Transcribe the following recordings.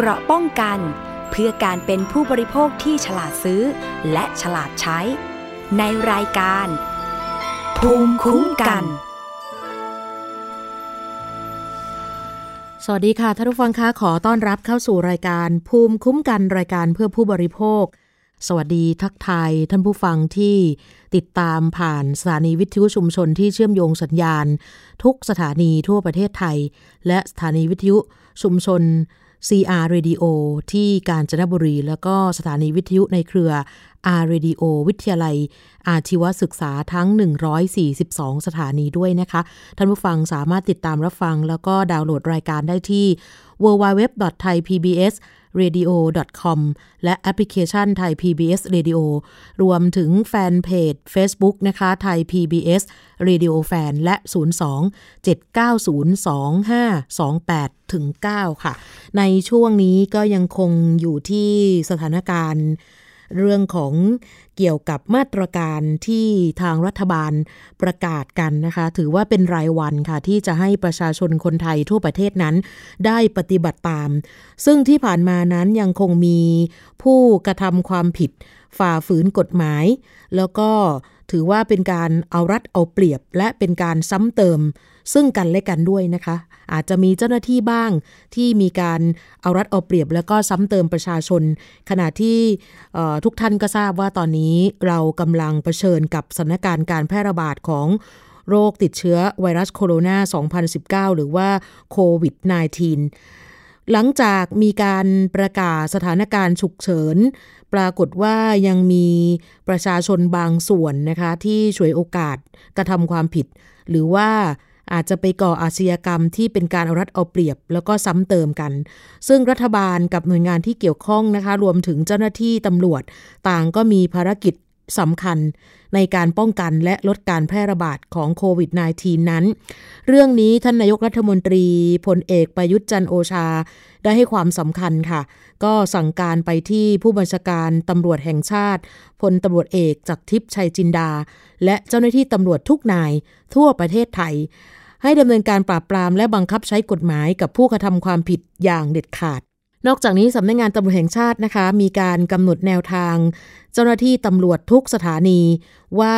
เกราะป้องกัน เพื่อการเป็นผู้บริโภคที่ฉลาดซื้อ และฉลาดใช้ ในรายการ ภูมิคุ้มกัน สวัสดีค่ะท่านผู้ฟังคะขอต้อนรับเข้าสู่รายการภูมิคุ้มกันรายการเพื่อผู้บริโภค สวัสดีทักทายท่านผู้ฟังที่ติดตามผ่านสถานีวิทยุชุมชนที่เชื่อมโยงสัญญาณ ทุกสถานีทั่วประเทศไทย และสถานีวิทยุชุมชน CR Radio ที่กาญจนบุรี แล้วก็สถานีวิทยุในเครือ R Radio วิทยาลัย อาชีวศึกษาทั้ง 142 สถานีด้วยนะคะ ท่านผู้ฟังสามารถติดตามรับฟัง แล้วก็ดาวน์โหลดรายการได้ที่ www.thaipbs radio.com และแอปพลิเคชันไทย PBS Radio รวมถึงแฟนเพจ Facebook นะคะไทย PBS Radio Fan และ 02 790 2528ถึง9ค่ะ ในช่วงนี้ก็ยังคงอยู่ที่สถานการณ์ เรื่องของเกี่ยวกับมาตรการที่ทางรัฐบาลประกาศกันนะคะ ถือว่าเป็นรายวันค่ะ ที่จะให้ประชาชนคนไทยทั่วประเทศนั้น ได้ปฏิบัติตาม ซึ่งที่ผ่านมานั้นยังคงมีผู้กระทำความผิดฝ่าฝืนกฎหมาย แล้วก็ถือว่าเป็นการเอารัดเอาเปรียบและเป็นการซ้ำเติม ซึ่งกันและกันด้วยนะคะ อาจจะมีเจ้าหน้าที่บ้างที่มีการเอารัดเอาเปรียบ แล้วก็ซ้ำเติมประชาชน ขณะที่ทุกท่านก็ทราบว่าตอนนี้เรากำลังเผชิญกับสถานการณ์การแพร่ระบาดของโรคติดเชื้อไวรัสโคโรนา 2019 หรือว่าโควิด -19 หลังจากมีการประกาศสถานการณ์ฉุกเฉิน ปรากฏว่ายังมีประชาชนบางส่วนนะคะ ที่ช่วยโอกาสกระทำความผิด หรือว่า อาจจะไปก่ออาชญากรรมที่เป็นการเอารัดเอาเปรียบ แล้วก็ซ้ำเติมกัน ซึ่งรัฐบาลกับหน่วยงานที่เกี่ยวข้องนะคะ รวมถึงเจ้าหน้าที่ตำรวจ ต่างก็มีภารกิจสำคัญในการป้องกันและลดการแพร่ระบาดของโควิด -19 นั้น เรื่องนี้ท่านนายกรัฐมนตรีพลเอกประยุทธ์จันโอชา ได้ให้ความสำคัญค่ะ ก็สั่งการไปที่ผู้บัญชาการตำรวจแห่งชาติพลตำรวจเอกจากทิพย์ชัยจินดา และเจ้าหน้าที่ตำรวจทุกนายทั่วประเทศไทย ให้ดำเนินการปราบปรามและบังคับใช้กฎหมายกับผู้กระทำความผิดอย่างเด็ดขาด นอกจากนี้สำนักงงานตำรวจแห่งชาตินะคะ มีการกำหนดแนวทาง เจ้าหน้าที่ตำรวจทุกสถานีว่า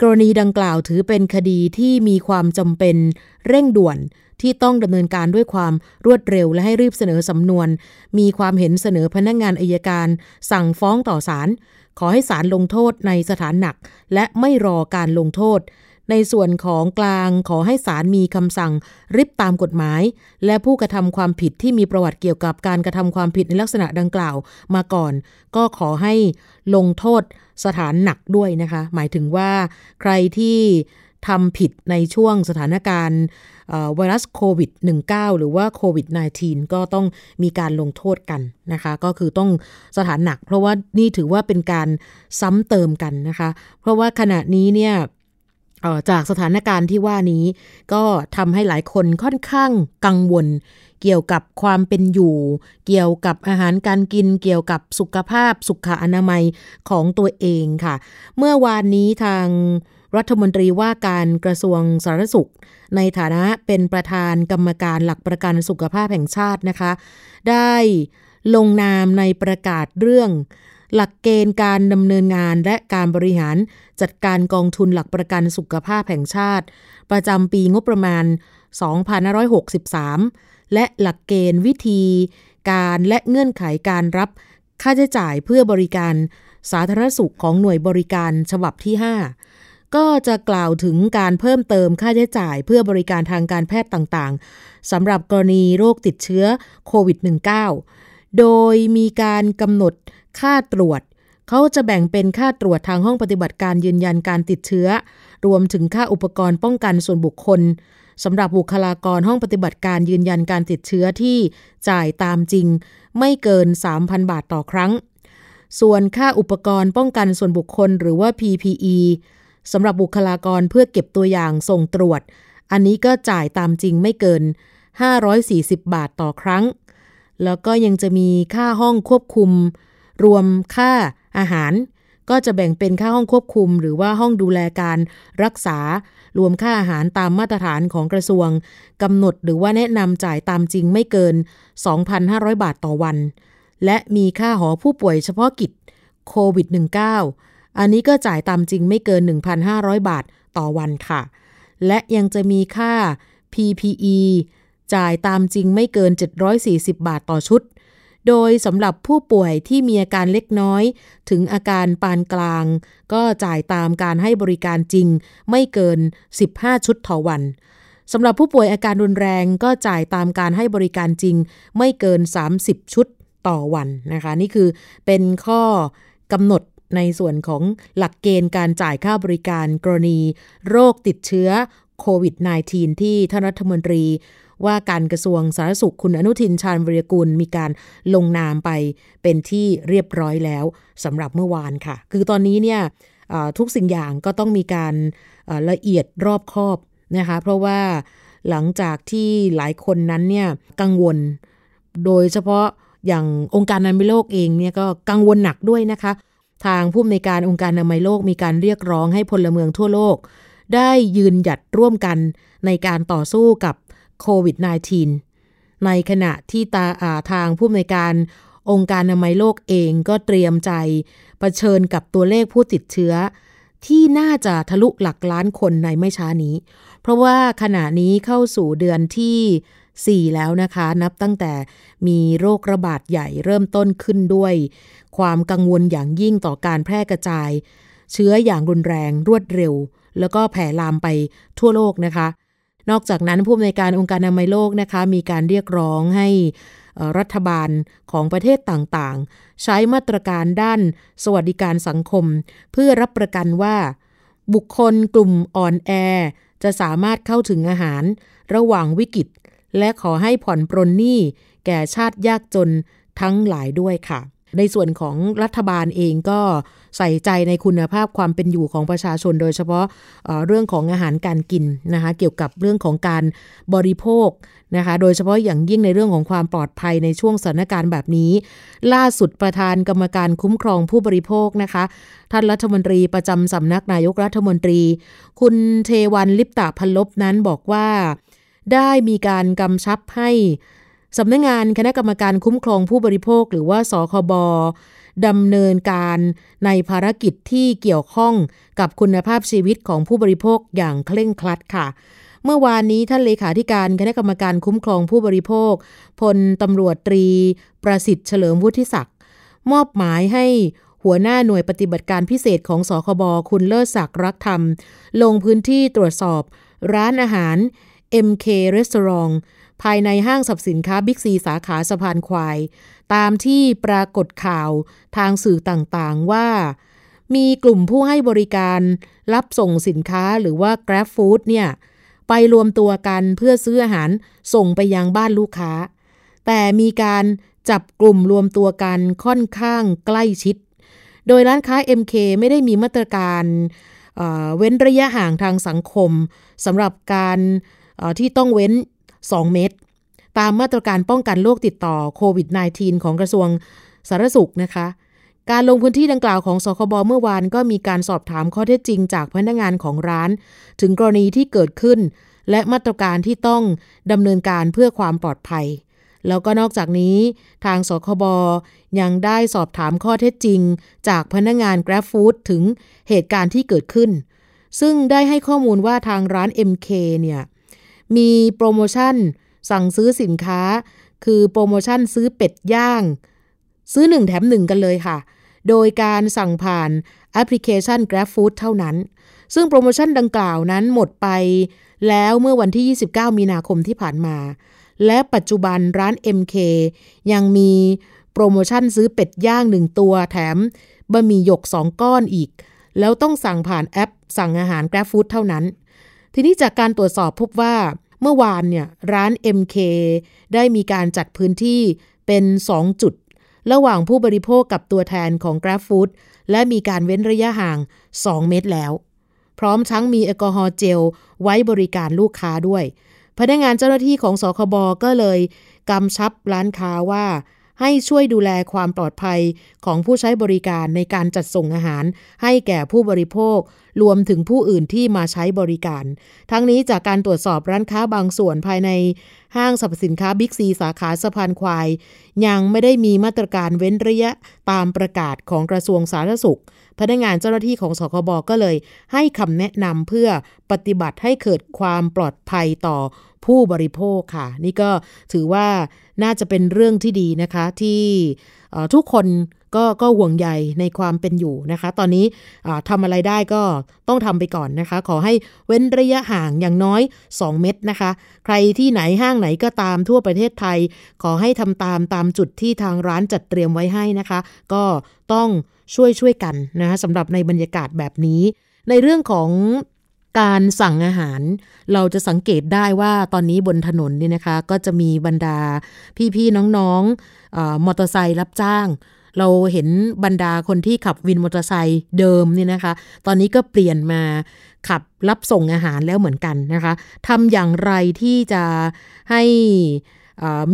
กรณีดังกล่าวถือเป็นคดีที่มีความจำเป็นเร่งด่วนที่ต้องดำเนินการด้วยความรวดเร็วและให้รีบเสนอสำนวน มีความเห็นเสนอพนักงงานอายการ สั่งฟ้องต่อศาลขอให้ศาลลงโทษในสถานหนัก และไม่รอการลงโทษ ในส่วนของกลางขอให้ศาลมีคำสั่งริบตามกฎหมาย และผู้กระทำความผิดที่มีประวัติเกี่ยวกับการกระทำความผิดในลักษณะดังกล่าวมาก่อน ก็ขอให้ลงโทษสถานหนักด้วยนะคะ หมายถึงว่าใครที่ทำผิดในช่วงสถานการณ์ไวรัสโควิด -19 หรือว่าโควิด -19 ก็ต้องมีการลงโทษกันนะคะ ก็คือต้องสถานหนัก เพราะว่านี่ถือว่าเป็นการซ้ำเติมกันนะคะ เพราะว่าขณะนี้เนี่ย จากสถานการณ์ที่ว่านี้ก็ทำให้หลายคนค่อนข้างกังวล เกี่ยวกับความเป็นอยู่ เกี่ยวกับอาหารการกิน เกี่ยวกับสุขภาพสุขอนามัยของตัวเองค่ะ เมื่อวานนี้ทางรัฐมนตรีว่าการกระทรวงสาธารณสุข ในฐานะเป็นประธานกรรมการหลักประกันสุขภาพแห่งชาตินะคะ ได้ลงนามในประกาศเรื่อง หลักเกณฑ์การดำเนินงานและการบริหารจัดการกองทุนหลักประกันสุขภาพแห่งชาติ ประจำปีงบประมาณ 2563 และหลักเกณฑ์วิธี การและเงื่อนไขการรับค่าใช้จ่ายเพื่อบริการสาธารณสุขของหน่วยบริการฉบับที่ 5 ก็จะกล่าวถึงการเพิ่มเติมค่าใช้จ่ายเพื่อบริการทางการแพทย์ต่างๆสำหรับกรณีโรคติดเชื้อโควิด -19 โดยมีการกำหนด ค่าตรวจ เขาจะแบ่งเป็นค่าตรวจทางห้องปฏิบัติการยืนยันการติดเชื้อ รวมถึงค่าอุปกรณ์ป้องกันส่วนบุคคลสำหรับบุคลากรห้องปฏิบัติการยืนยันการติดเชื้อที่จ่ายตามจริง ไม่เกิน 3,000 บาทต่อครั้ง ส่วนค่าอุปกรณ์ป้องกันส่วนบุคคลหรือว่า PPE สำหรับบุคลากรเพื่อเก็บตัวอย่างส่งตรวจ อันนี้ก็จ่ายตามจริงไม่เกิน 540 บาทต่อครั้ง แล้วก็ยังจะมีค่าห้องควบคุม รวมค่าอาหาร ก็จะแบ่งเป็นค่าห้องควบคุม หรือว่าห้องดูแลการรักษา รวมค่าอาหารตามมาตรฐานของกระทรวงกำหนดหรือว่าแนะนำจ่ายตามจริงไม่เกิน 2,500 บาทต่อวัน และมีค่าหอผู้ป่วยเฉพาะกิจโควิด -19 อันนี้ก็จ่ายตามจริงไม่เกิน 1,500 บาทต่อวันค่ะ และยังจะมีค่า PPE จ่ายตามจริงไม่เกิน 740 บาทต่อชุด โดยสำหรับผู้ป่วยที่มีอาการเล็กน้อย ถึงอาการปานกลาง ก็จ่ายตามการให้บริการจริง ไม่เกิน 15 ชุดต่อวันสำหรับผู้ป่วยอาการรุนแรงก็จ่ายตามการให้บริการจริง ไม่เกิน 30 ชุดต่อวันนะคะ นี่คือเป็นข้อกำหนดในส่วนของหลักเกณฑ์การจ่ายค่าบริการกรณี โรคติดเชื้อโควิด -19 ที่ท่านรัฐมนตรี ว่าการกระทรวงสาธารณสุขคุณอนุทินชาญวิรกุลมีการลงนามไปเป็นที่เรียบร้อยแล้วสำหรับเมื่อวานค่ะ คือตอนนี้เนี่ยทุกสิ่งอย่างก็ต้องมีการละเอียดรอบคอบนะคะ เพราะว่าหลังจากที่หลายคนนั้นเนี่ยกังวล โดยเฉพาะอย่างองค์การอนามัยโลกเองเนี่ยก็กังวลหนักด้วยนะคะ ทางผู้อำนวยการองค์การอนามัยโลกมีการเรียกร้องให้พลเมืองทั่วโลก ได้ยืนหยัดร่วมกันในการต่อสู้กับ โควิด -19 ในขณะที่ตาาทางผู้อำนวยการองค์การอนามัยโลกเองก็เตรียมใจเผชิญกับตัวเลขผู้ติดเชื้อ ที่น่าจะทะลุหลักล้านคนในไม่ช้านี้ เพราะว่าขณะนี้เข้าสู่เดือนที่ 4 แล้วนะคะ นับตั้งแต่มีโรคระบาดใหญ่เริ่มต้นขึ้นด้วย ความกังวลอย่างยิ่งต่อการแพร่กระจาย เชื้ออย่างรุนแรงรวดเร็ว แล้วก็แผ่ลามไปทั่วโลกนะคะ นอกจากนั้นผู้อำนวยการองค์การอนามัยโลกนะคะมีการเรียกร้องให้รัฐบาลของประเทศต่างๆ ใช้มาตรการด้านสวัสดิการสังคม เพื่อรับประกันว่า บุคคลกลุ่มอ่อนแอ จะสามารถเข้าถึงอาหาร ระหว่างวิกฤต และขอให้ผ่อนปรนหนี้แก่ชาติยากจนทั้งหลายด้วยค่ะ ในส่วนของรัฐบาลเองก็ ใส่ใจในคุณภาพความเป็นอยู่ของประชาชน โดยเฉพาะเเรื่องของอาหารการกินนะคะเกี่ยวกับเรื่องของการบริโภคนะคะโดยเฉพาะอย่างยิ่งในเรื่องของความปลอดภัยในช่วงสถานการณ์แบบนี้ ล่าสุดประธานกรรมการคุ้มครองผู้บริโภคนะคะท่านรัฐมนตรีประจำสำนักนายกรัฐมนตรี คุณเทวันลิปตาพันลบนั้นบอกว่าได้มีการกำชับให้สำนักงงานคณะกรรมการคุ้มครองผู้บริโภค หรือว่าสคบ ดำเนินการในภารกิจที่เกี่ยวข้องกับคุณภาพชีวิตของผู้บริโภคอย่างเคร่งครัดค่ะ เมื่อวานนี้ท่านเลขาธิการคณะกรรมการคุ้มครองผู้บริโภคพลตำรวจตรี ประสิทธิ์เฉลิมวุฒิศักดิ์มอบหมายให้หัวหน้าหน่วยปฏิบัติการพิเศษของสคบคุณเลิศศักดิ์รักธรรม ลงพื้นที่ตรวจสอบ ร้านอาหาร MK Restaurant ภายในห้างสรรพสินค้าบิ๊กซีสาขาสะพานควาย ตามที่ปรากฏข่าวทางสื่อต่างๆว่า มีกลุ่มผู้ให้บริการรับส่งสินค้าหรือว่า Grab Food เนี่ยไปรวมตัวกันเพื่อซื้ออาหารส่งไปยังบ้านลูกค้า แต่มีการจับกลุ่มรวมตัวกันค่อนข้างใกล้ชิด โดยร้านค้า MK ไม่ได้มีมาตรการเเว้นระยะห่างทางสังคมสำหรับการที่ต้องเว้น 2 เมตร ตามมาตรการป้องกันโรคติดต่อโควิด -19 ของกระทรวงสาธารณสุขนะคะ การลงพื้นที่ดังกล่าวของสคบเมื่อวานก็มีการสอบถามข้อเท็จจริงจากพนักงานของร้าน ถึงกรณีที่เกิดขึ้น และมาตรการที่ต้องดำเนินการเพื่อความปลอดภัย แล้วก็นอกจากนี้ ทางสคบยังได้สอบถามข้อเท็จจริง จากพนักงาน Grab Food ถึงเหตุการณ์ที่เกิดขึ้น ซึ่งได้ให้ข้อมูลว่าทางร้าน MK เนี่ยมีโปรโมชั่น สั่งซื้อสินค้า คือโปรโมชั่นซื้อเป็ดย่าง ซื้อ 1 แถม 1 กันเลยค่ะ โดยการสั่งผ่านแอปพลิเคชัน Grab Food เท่านั้น ซึ่งโปรโมชั่นดังกล่าวนั้นหมดไปแล้วเมื่อวันที่ 29 มีนาคมที่ผ่านมา และปัจจุบันร้าน MK ยังมีโปรโมชั่นซื้อเป็ดย่าง 1 ตัวแถมบะหมี่หยก 2 ก้อนอีก แล้วต้องสั่งผ่านแอปสั่งอาหาร Grab Food เท่านั้น ทีนี้จากการตรวจสอบพบว่า เมื่อวานเนี่ยร้าน MK ได้มีการจัดพื้นที่เป็น 2 จุด ระหว่างผู้บริโภคกับตัวแทนของ Grab Food และมีการเว้นระยะห่าง 2 เมตรแล้ว พร้อมทั้งมีแอลกอฮอล์เจลไว้บริการลูกค้าด้วย พนักงานเจ้าหน้าที่ของสคบก็เลยกำชับร้านค้าว่า ให้ช่วยดูแลความปลอดภัยของผู้ใช้บริการในการจัดส่งอาหาร ให้แก่ผู้บริโภค รวมถึงผู้อื่นที่มาใช้บริการ ทั้งนี้จากการตรวจสอบร้านค้าบางส่วนภายในห้างสรรพสินค้าบิ๊กซีสาขาสะพานควาย ยังไม่ได้มีมาตรการเว้นระยะตามประกาศของกระทรวงสาธารณสุข พนักงานเจ้าหน้าที่ของสคบก็เลย ให้คำแนะนำเพื่อปฏิบัติให้เกิดความปลอดภัยต่อ ผู้บริโภคค่ะ นี่ก็ถือว่าน่าจะเป็นเรื่องที่ดีนะคะที่ทุกคนก็ก็ห่วงใยในความเป็นอยู่นะคะ ตอนนี้ทำอะไรได้ก็ต้องทำไปก่อนนะคะ ขอให้เว้นระยะห่างอย่างน้อย 2 เมตรนะคะ ใครที่ไหนห้างไหนก็ตามทั่วประเทศไทย ขอให้ทำตามตามจุดที่ทางร้านจัดเตรียมไว้ให้นะคะ ก็ต้องช่วยช่วยกันนะคะสำหรับในบรรยากาศแบบนี้ ในเรื่องของ การสั่งอาหาร เราจะสังเกตได้ว่าตอนนี้บนถนนนี่นะคะ ก็จะมีบรรดาพี่ๆน้องๆมอเตอร์ไซค์รับจ้าง เราเห็นบรรดาคนที่ขับวินมอเตอร์ไซค์เดิมนี่นะคะ ตอนนี้ก็เปลี่ยนมาขับรับส่งอาหารแล้วเหมือนกันนะคะทำอย่างไรที่จะให้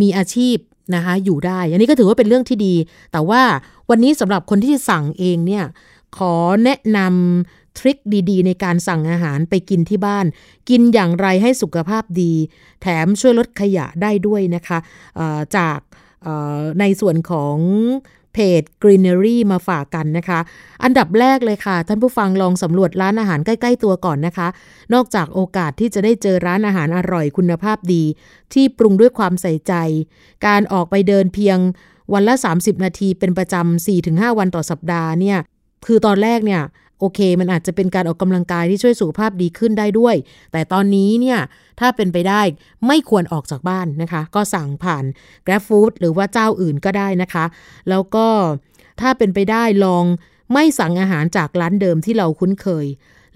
มีอาชีพนะคะอยู่ได้ อันนี้ก็ถือว่าเป็นเรื่องที่ดี แต่ว่าวันนี้สำหรับคนที่สั่งเองเนี่ยขอแนะนำ ทริคดีๆ ในการสั่งอาหารไปกินที่บ้าน กินอย่างไรให้สุขภาพดี แถมช่วยลดขยะได้ด้วยนะคะจากในส่วนของเพจ Greenery มาฝากกันนะคะ อันดับแรกเลยค่ะ ท่านผู้ฟังลองสำรวจร้านอาหารใกล้ๆตัวก่อนนะคะ นอกจากโอกาสที่จะได้เจอร้านอาหารอร่อยคุณภาพดี ที่ปรุงด้วยความใส่ใจ การออกไปเดินเพียงวันละ 30 นาทีเป็นประจำ4-5 วันต่อสัปดาห์เนี่ย คือตอนแรกเนี่ย โอเค มันอาจจะเป็นการออกกำลังกายที่ช่วยสุขภาพดีขึ้นได้ด้วย แต่ตอนนี้เนี่ยถ้าเป็นไปได้ไม่ควรออกจากบ้านนะคะ ก็สั่งผ่าน Grab Food หรือว่าเจ้าอื่นก็ได้นะคะ แล้วก็ถ้าเป็นไปได้ลองไม่สั่งอาหารจากร้านเดิมที่เราคุ้นเคย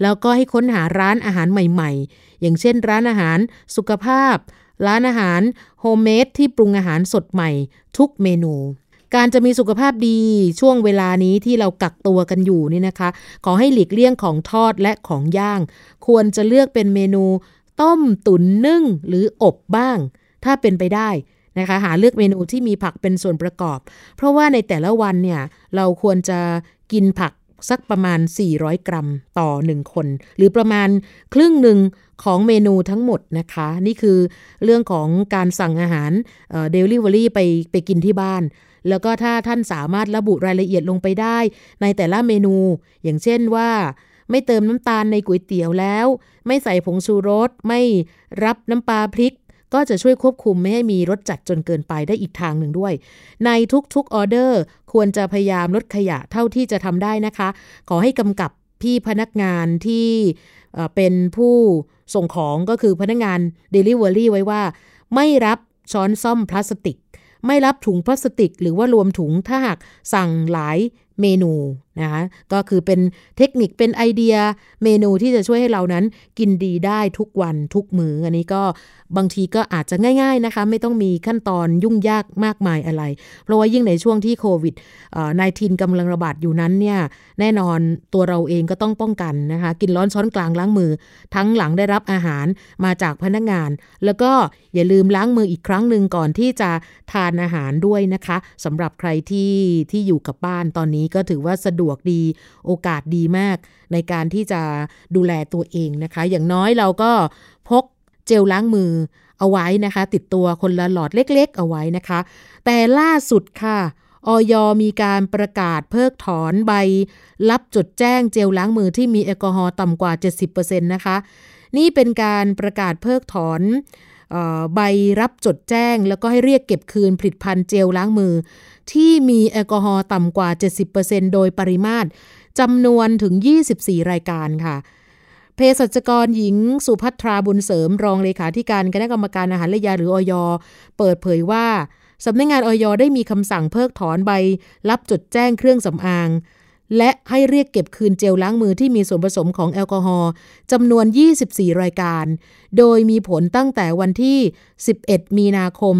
แล้วก็ให้ค้นหาร้านอาหารใหม่ ๆ อย่างเช่น ร้านอาหารสุขภาพ ร้านอาหารโฮมเมดที่ปรุงอาหารสดใหม่ทุกเมนู การจะมีสุขภาพดีช่วงเวลานี้ที่เรากักตัวกันอยู่นี่นะคะ ขอให้หลีกเลี่ยงของทอดและของย่าง ควรจะเลือกเป็นเมนูต้มตุ๋นนึ่งหรืออบบ้าง ถ้าเป็นไปได้นะคะหาเลือกเมนูที่มีผักเป็นส่วนประกอบ เพราะว่าในแต่ละวันเนี่ยเราควรจะกินผักสักประมาณ 400 กรัมต่อ 1 คน หรือประมาณครึ่งหนึ่ง ของเมนูทั้งหมดนะคะ นี่คือเรื่องของการสั่งอาหารเดลิเวอรี่ไปไปกินที่บ้าน แล้วก็ถ้าท่านสามารถระบุรายละเอียดลงไปได้ ในแต่ละเมนู อย่างเช่นว่าไม่เติมน้ำตาลในก๋วยเตี๋ยวแล้ว ไม่ใส่ผงชูรส ไม่รับน้ำปลาพริก ก็จะช่วยควบคุมไม่ให้มีรสจัดจนเกินไปได้อีกทางหนึ่งด้วย ในทุกๆออเดอร์ควรจะพยายามลดขยะเท่าที่จะทำได้นะคะ ขอให้กำกับพี่พนักงานที่เป็นผู้ ส่งของก็คือพนักงาน Delivery ไว้ว่า ไม่รับช้อนซ่อมพลาสติก ไม่รับถุงพลาสติก หรือว่ารวมถุงถ้าหากสั่งหลายเมนู นะคะก็คือเป็นเทคนิคเป็นไอเดียเมนูที่จะช่วยให้เรานั้นกินดีได้ทุกวันทุกมืออันนี้ก็บางทีก็อาจจะง่ายๆนะคะ ไม่ต้องมีขั้นตอนยุ่งยากมากมายอะไร เพราะว่ายิ่งในช่วงที่โควิดนายทินกำลังระบาดอยู่นั้นเนี่ยแน่นอนตัวเราเองก็ต้องป้องกันนะคะ กินร้อนช้อนกลางล้างมือ ทั้งหลังได้รับอาหารมาจากพนักงาน แล้วก็อย่าลืมล้างมืออีกครั้งหนึ่งก่อนที่จะทานอาหารด้วยนะคะสำหรับใครที่ที่อยู่กับบ้านตอนนี้ก็ถือว่าสะดวกดี โอกาสดีมากในการที่จะดูแลตัวเองนะคะ อย่างน้อยเราก็พกเจลล้างมือเอาไว้นะคะ ติดตัวคนละหลอดเล็กๆ เอาไว้นะคะ แต่ล่าสุดค่ะออยมีการประกาศเพิกถอนใบ รับจดแจ้งเจลล้างมือที่มีแอลกอฮอล์ต่ำกว่า 70%นะคะ นี่เป็นการประกาศเพิกถอน ใบรับจดแจ้ง แล้วก็ให้เรียกเก็บคืนผลิตภัณฑ์เจลล้างมือ ที่มีแอลกอฮอล์ต่ำกว่า 70%โดยปริมาตรจำนวนถึง 24 รายการค่ะเภสัชกรหญิงสุภัทราบุญเสริมรองเลขาธิการคณะกรรมการอาหารและยาหรืออยเปิดเผยว่าสำนักงงานอยได้มีคำสั่งเพิกถอนใบ รับจดแจ้งเครื่องสำอาง และให้เรียกเก็บคืนเจลล้างมือที่มีส่วนผสมของแอลกอฮอล์จำนวน 24 รายการ โดยมีผลตั้งแต่วันที่ 11 มีนาคม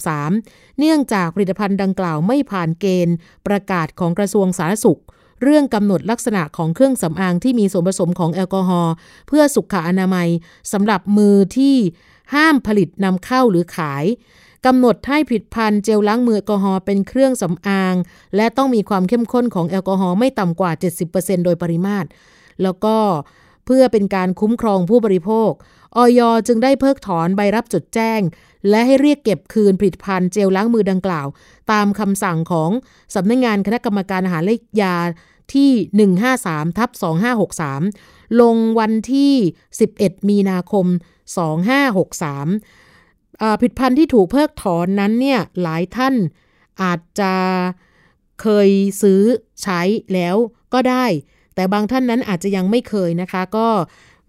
2563 เนื่องจากผลิตภัณฑ์ดังกล่าวไม่ผ่านเกณฑ์ ประกาศของกระทรวงสาธารณสุข เรื่องกำหนดลักษณะของเครื่องสำอางที่มีส่วนผสมของแอลกอฮอล์เพื่อสุขอนามัยสำหรับมือที่ห้ามผลิตนำเข้าหรือขาย กำหนดให้ผลิตภัณฑ์เจลล้างมือแอลกอฮอล์เป็นเครื่องสำอาง และต้องมีความเข้มข้นของแอลกอฮอล์ไม่ต่ำกว่า 70%โดยปริมาตร แล้วก็เพื่อเป็นการคุ้มครองผู้บริโภคออยจึงได้เพิกถอนใบรับจดแจ้ง และให้เรียกเก็บคืนผลิตภัณฑ์เจลล้างมือดังกล่าว ตามคำสั่งของสำนักงงานคณะกรรมการอาหารและยาที่ 153ทับ2563 ลงวันที่ 11 มีนาคม 2563 ผลิตภัณฑ์ที่ถูกเพิกถอนนั้นเนี่ยหลายท่านอาจจะเคยซื้อใช้แล้วก็ได้ แต่บางท่านนั้นอาจจะยังไม่เคยนะคะ ก็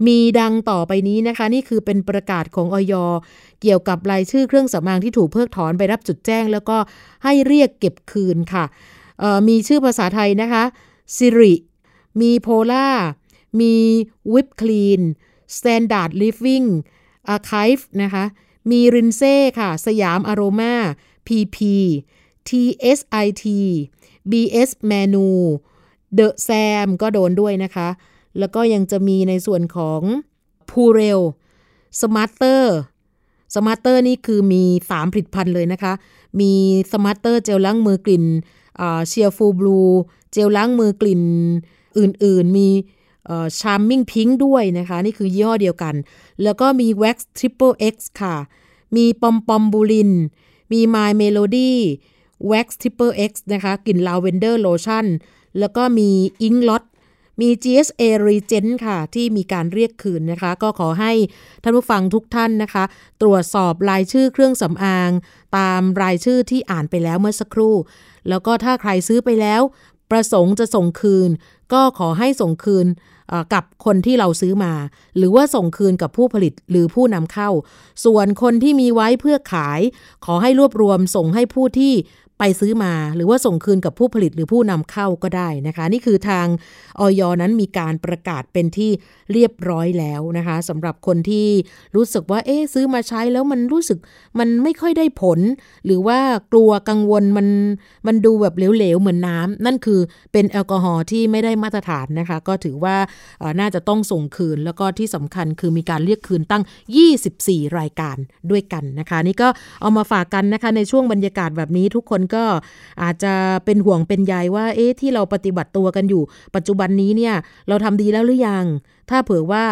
มีดังต่อไปนี้นะคะ นี่คือเป็นประกาศของออยเกี่ยวกับรายชื่อเครื่องสำอางที่ถูกเพิกถอนไปรับจุดแจ้ง แล้วก็ให้เรียกเก็บคืนค่ะมีชื่อภาษาไทยนะคะซิริมีโพล่ามีวิปคลีนสแตนดาร์ดลิฟวิ่งอาร์คิฟนะคะ มีรินเซ่ค่ะ สยามอโรมาพีพี TSIT BS Manu The Sam ก็โดนด้วยนะคะ แล้วก็ยังจะมีในส่วนของ p u r e l Smarter Smarter นี่คือมี 3 ผลิตภัณฑ์เลยนะคะ มี Smarter เจลล้างมือกลิ่นเชียร์ฟูบลู เจลล้างมือกลิ่นอื่นๆ มี ชาร์มมิ่งพิงค์ด้วยนะคะ นี่คือยี่ห้อเดียวกัน แล้วก็มี Wax Triple X ค่ะ มี Pom Pom Purin มี My Melody Wax Triple X นะคะ กลิ่นลาเวนเดอร์โลชั่น แล้วก็มี Ink Lot มี GSA Regen ค่ะ ที่มีการเรียกคืนนะคะ ก็ขอให้ท่านผู้ฟังทุกท่านนะคะ ตรวจสอบรายชื่อเครื่องสำอาง ตามรายชื่อที่อ่านไปแล้วเมื่อสักครู่ แล้วก็ถ้าใครซื้อไปแล้ว ประสงค์จะส่งคืน ก็ขอให้ส่งคืน กับคนที่เราซื้อมา หรือว่าส่งคืนกับผู้ผลิตหรือผู้นำเข้า ส่วนคนที่มีไว้เพื่อขาย ขอให้รวบรวมส่งให้ผู้ที่ไปซื้อมา หรือว่าส่งคืนกับผู้ผลิตหรือผู้นำเข้าก็ได้นะคะ นี่คือทางออยนั้นมีการประกาศเป็นที่เรียบร้อยแล้วนะคะสำหรับคนที่รู้สึกว่าเอ๊ซื้อมาใช้แล้วมันรู้สึกมันไม่ค่อยได้ผล หรือว่ากลัวกังวลมันมันดูแบบเหลวๆเหมือนน้ำนั่นคือเป็นแอลกอฮอล์ที่ไม่ได้มาตรฐานนะคะ ก็ถือว่าน่าจะต้องส่งคืน แล้วก็ที่สำคัญคือมีการเรียกคืนตั้ง 24 รายการด้วยกันนะคะ นี่ก็เอามาฝากกันนะคะในช่วงบรรยากาศแบบนี้ทุกคนก็อาจจะเป็นห่วงเป็นใยว่าเอ๊ะที่เราปฏิบัติตัวกันอยู่ปัจจุบันันี้เนี่ยเราทำดีแล้วหรือยัง ถ้าเผื่อว่า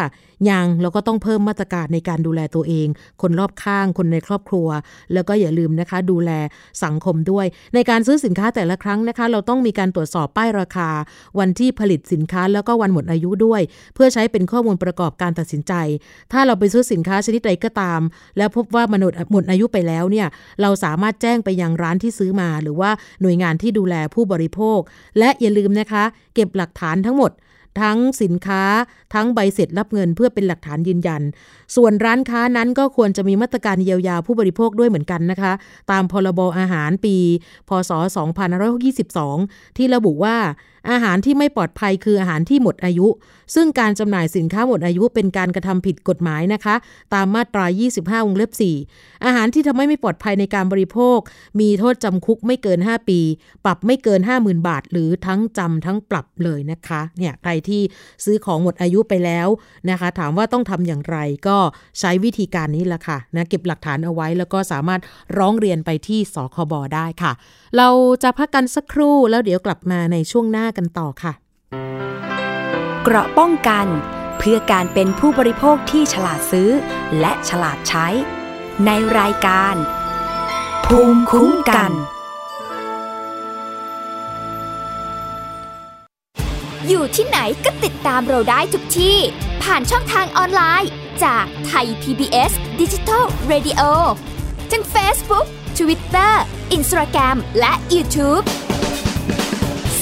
ยังเราก็ต้องเพิ่มมาตรการในการดูแลตัวเอง คนรอบข้างคนในครอบครัว แล้วก็อย่าลืมนะคะ ดูแลสังคมด้วย ในการซื้อสินค้าแต่ละครั้งนะคะ เราต้องมีการตรวจสอบป้ายราคา วันที่ผลิตสินค้าแล้วก็วันหมดอายุด้วย เพื่อใช้เป็นข้อมูลประกอบการตัดสินใจ ถ้าเราไปซื้อสินค้าชนิดใดก็ตาม แล้วพบว่ามันหมดอายุไปแล้วเนี่ยเราสามารถแจ้งไปยังร้านที่ซื้อมา หรือว่าหน่วยงานที่ดูแลผู้บริโภค และอย่าลืมนะคะ เก็บหลักฐานทั้งหมด ทั้งสินค้าทั้งใบเสร็จรับเงินเพื่อเป็นหลักฐานยืนยัน ส่วนร้านค้านั้นก็ควรจะมีมาตรการเยียวยาผู้บริโภคด้วยเหมือนกันนะคะ ตามพรบอาหารปี พศ 2522 ที่ระบุว่าอาหารที่ไม่ปลอดภัยคืออาหารที่หมดอายุ ซึ่งการจำหน่ายสินค้าหมดอายุเป็นการกระทำผิดกฎหมายนะคะ ตามมาตรา 25 วงเล็บ 4 อาหารที่ทำให้ไม่ปลอดภัยในการบริโภค มีโทษจำคุกไม่เกิน 5 ปี ปรับไม่เกิน 50,000 บาท หรือทั้งจำทั้งปรับเลยนะคะ เนี่ยใครที่ซื้อของหมดอายุไปแล้วนะคะ ถามว่าต้องทำอย่างไรก็ใช้วิธีการนี้ละค่ะนะเก็บหลักฐานเอาไว้แล้วก็สามารถร้องเรียนไปที่สคบได้ค่ะ เราจะพักกันสักครู่แล้วเดี๋ยวกลับมาในช่วงหน้ากันต่อค่ะ เกราะป้องกัน เพื่อการเป็นผู้บริโภคที่ฉลาดซื้อ และฉลาดใช้ ในรายการ ภูมิคุ้มกัน อยู่ที่ไหนก็ติดตามเราได้ทุกที่ ผ่านช่องทางออนไลน์ จากไทย PBS Digital Radio ทั้ง Facebook Twitter Instagram และ YouTube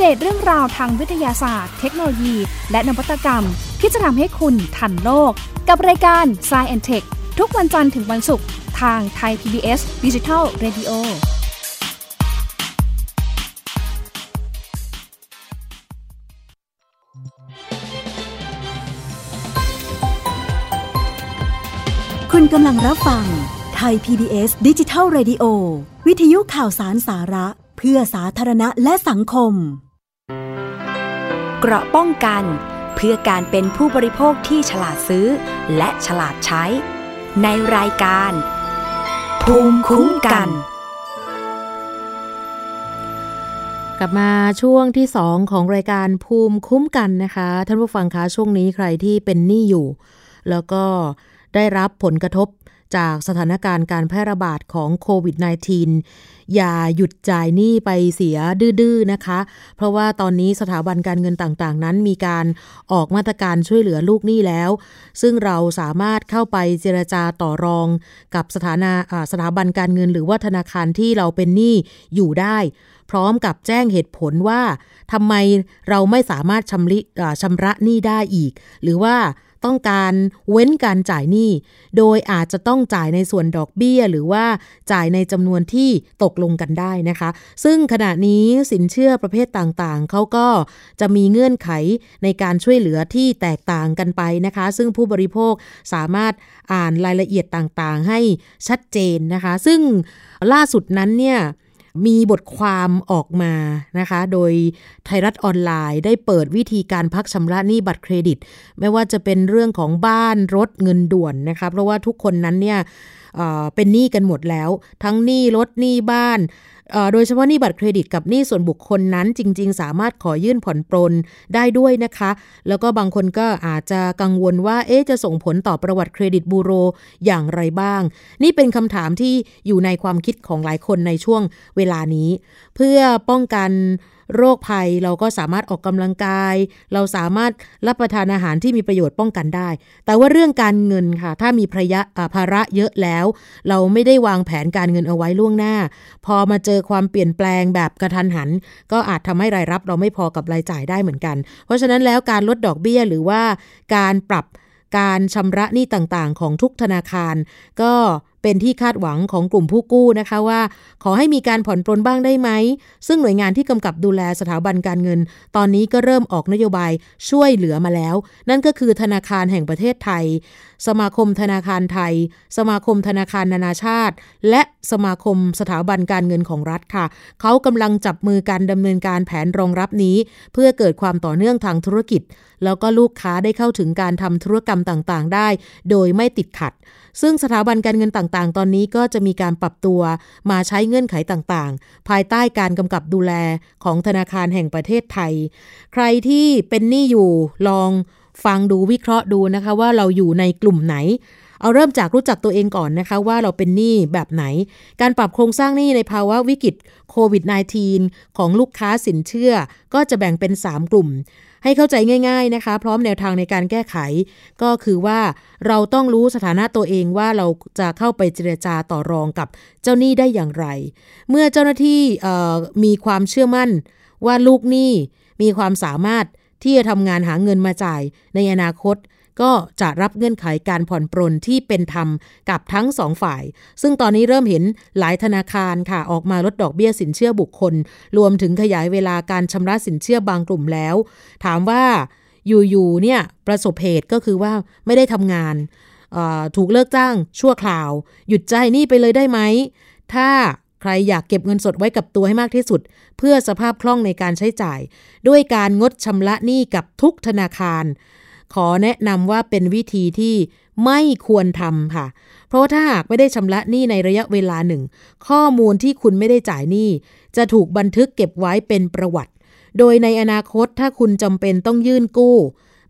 เดตเรื่องราวทางวิทยาศาสตร์ เทคโนโลยี และนวัตกรรม ที่จะทำให้คุณทันโลก กับรายการ s c i e n t e c h ทุกวันจันทร์ถึงวันศุกร์ทางไทย PBS Digital Radio คุณกำลังรับฟังไทย PBS ดิจิทัล Radio วิทยุข่าวสารสาระ เพื่อสาธารณะและสังคม เกราะป้องกันเพื่อการเป็นผู้บริโภคที่ฉลาดซื้อ และฉลาดใช้ ในรายการ ภูมิคุ้มกัน กลับมาช่วงที่ 2 ของรายการภูมิคุ้มกันนะคะ ท่านผู้ฟังคะช่วงนี้ใครที่เป็นหนี้อยู่ แล้วก็ได้รับผลกระทบจากสถานการณ์การแพร่ระบาดของโควิด -19 อย่าหยุดจ่ายหนี้ไปเสียดื้อๆนะคะ เพราะว่าตอนนี้สถาบันการเงินต่างๆ นั้นมีการออกมาตรการช่วยเหลือลูกหนี้แล้ว ซึ่งเราสามารถเข้าไปเจรจาต่อรอง กับสถานาสถาบันการเงิน หรือว่าธนาคารที่เราเป็นหนี้อยู่ได้ พร้อมกับแจ้งเหตุผลว่าทำไมเราไม่สามารถชำระหนี้ได้อีก หรือว่า ต้องการเว้นการจ่ายหนี้ โดยอาจจะต้องจ่ายในส่วนดอกเบี้ย หรือว่าจ่ายในจำนวนที่ตกลงกันได้นะคะ ซึ่งขณะนี้สินเชื่อประเภทต่างๆ เขาก็จะมีเงื่อนไขในการช่วยเหลือที่แตกต่างกันไปนะคะ ซึ่งผู้บริโภคสามารถอ่านรายละเอียดต่างๆ ให้ชัดเจนนะคะ ซึ่งล่าสุดนั้นเนี่ย มีบทความออกมานะคะ โดยไทยรัฐออนไลน์ได้เปิดวิธีการพักชำระหนี้บัตรเครดิต ไม่ว่าจะเป็นเรื่องของบ้านรถเงินด่วนนะคะ เพราะว่าทุกคนนั้นเนี่ย เป็นหนี้กันหมดแล้ว ทั้งหนี้รถหนี้บ้าน โดยเฉพาะหนี้บัตรเครดิตกับหนี้ส่วนบุคคลนั้นจริง ๆ สามารถขอยื่นผ่อนปรนได้ด้วยนะคะ แล้วก็บางคนก็อาจจะกังวลว่าเอ๊จะส่งผลต่อประวัติเครดิตบูโรอย่างไรบ้าง นี่เป็นคำถามที่อยู่ในความคิดของหลายคนในช่วงเวลานี้ เพื่อป้องกัน โรคภัยเราก็สามารถออกกำลังกาย เราสามารถรับประทานอาหารที่มีประโยชน์ป้องกันได้ แต่ว่าเรื่องการเงินค่ะ ถ้ามีภระยะอ่าภาระเยอะแล้ว เราไม่ได้วางแผนการเงินเอาไว้ล่วงหน้า พอมาเจอความเปลี่ยนแปลงแบบกระทันหัน ก็อาจทำให้รายรับเราไม่พอกับรายจ่ายได้เหมือนกัน เพราะฉะนั้นแล้วการลดดอกเบี้ยหรือว่าการปรับการชำระหนี้ต่างๆ ของทุกธนาคาร ก็ เป็นที่คาดหวังของกลุ่มผู้กู้นะคะว่า ขอให้มีการผ่อนปรนบ้างได้ไหม ซึ่งหน่วยงานที่กำกับดูแลสถาบันการเงิน ตอนนี้ก็เริ่มออกนโยบายช่วยเหลือมาแล้ว นั่นก็คือธนาคารแห่งประเทศไทย สมาคมธนาคารไทย สมาคมธนาคารนานาชาติ และสมาคมสถาบันการเงินของรัฐค่ะ เขากำลังจับมือการดำเนินการแผนรองรับนี้ เพื่อเกิดความต่อเนื่องทางธุรกิจ แล้วก็ลูกค้าได้เข้าถึงการทำธุรกรรมต่างๆ ได้ โดยไม่ติดขัด ซึ่งสถาบันการเงินต่างๆ ตอนนี้ก็จะมีการปรับตัวมาใช้เงื่อนไขต่างๆ ภายใต้การกำกับดูแลของธนาคารแห่งประเทศไทย ใครที่เป็นหนี้อยู่ลองฟังดูวิเคราะห์ดูนะคะว่าเราอยู่ในกลุ่มไหน เอาเริ่มจากรู้จักตัวเองก่อนนะคะว่าเราเป็นหนี้แบบไหน การปรับโครงสร้างหนี้ในภาวะวิกฤตโควิด -19 ของลูกค้าสินเชื่อก็จะแบ่งเป็น 3 กลุ่ม ให้เข้าใจง่าย ๆนะคะ พร้อมแนวทางในการแก้ไข ก็คือว่าเราต้องรู้สถานะตัวเองว่าเราจะเข้าไปเจรจาต่อรองกับเจ้าหนี้ได้อย่างไร เมื่อเจ้าหน้าที่มีความเชื่อมั่นว่าลูกหนี้มีความสามารถที่จะทำงานหาเงินมาจ่ายในอนาคต ก็จะรับเงื่อนไขการผ่อนปรนที่เป็นธรรมกับทั้งสองฝ่าย ซึ่งตอนนี้เริ่มเห็นหลายธนาคารค่ะออกมาลดดอกเบี้ยสินเชื่อบุคคล รวมถึงขยายเวลาการชำระสินเชื่อบางกลุ่มแล้ว ถามว่าอยู่ๆเนี่ยประสบเหตุก็คือว่าไม่ได้ทำงานถูกเลิกจ้างชั่วคราว หยุดใจนี้ไปเลยได้ไหม ถ้าใครอยากเก็บเงินสดไว้กับตัวให้มากที่สุด เพื่อสภาพคล่องในการใช้จ่าย ด้วยการงดชำระหนี้กับทุกธนาคาร ขอแนะนำว่าเป็นวิธีที่ไม่ควรทำค่ะ เพราะถ้าหากไม่ได้ชำระหนี้ในระยะเวลาหนึ่ง ข้อมูลที่คุณไม่ได้จ่ายหนี้ จะถูกบันทึกเก็บไว้เป็นประวัติ โดยในอนาคตถ้าคุณจำเป็นต้องยื่นกู้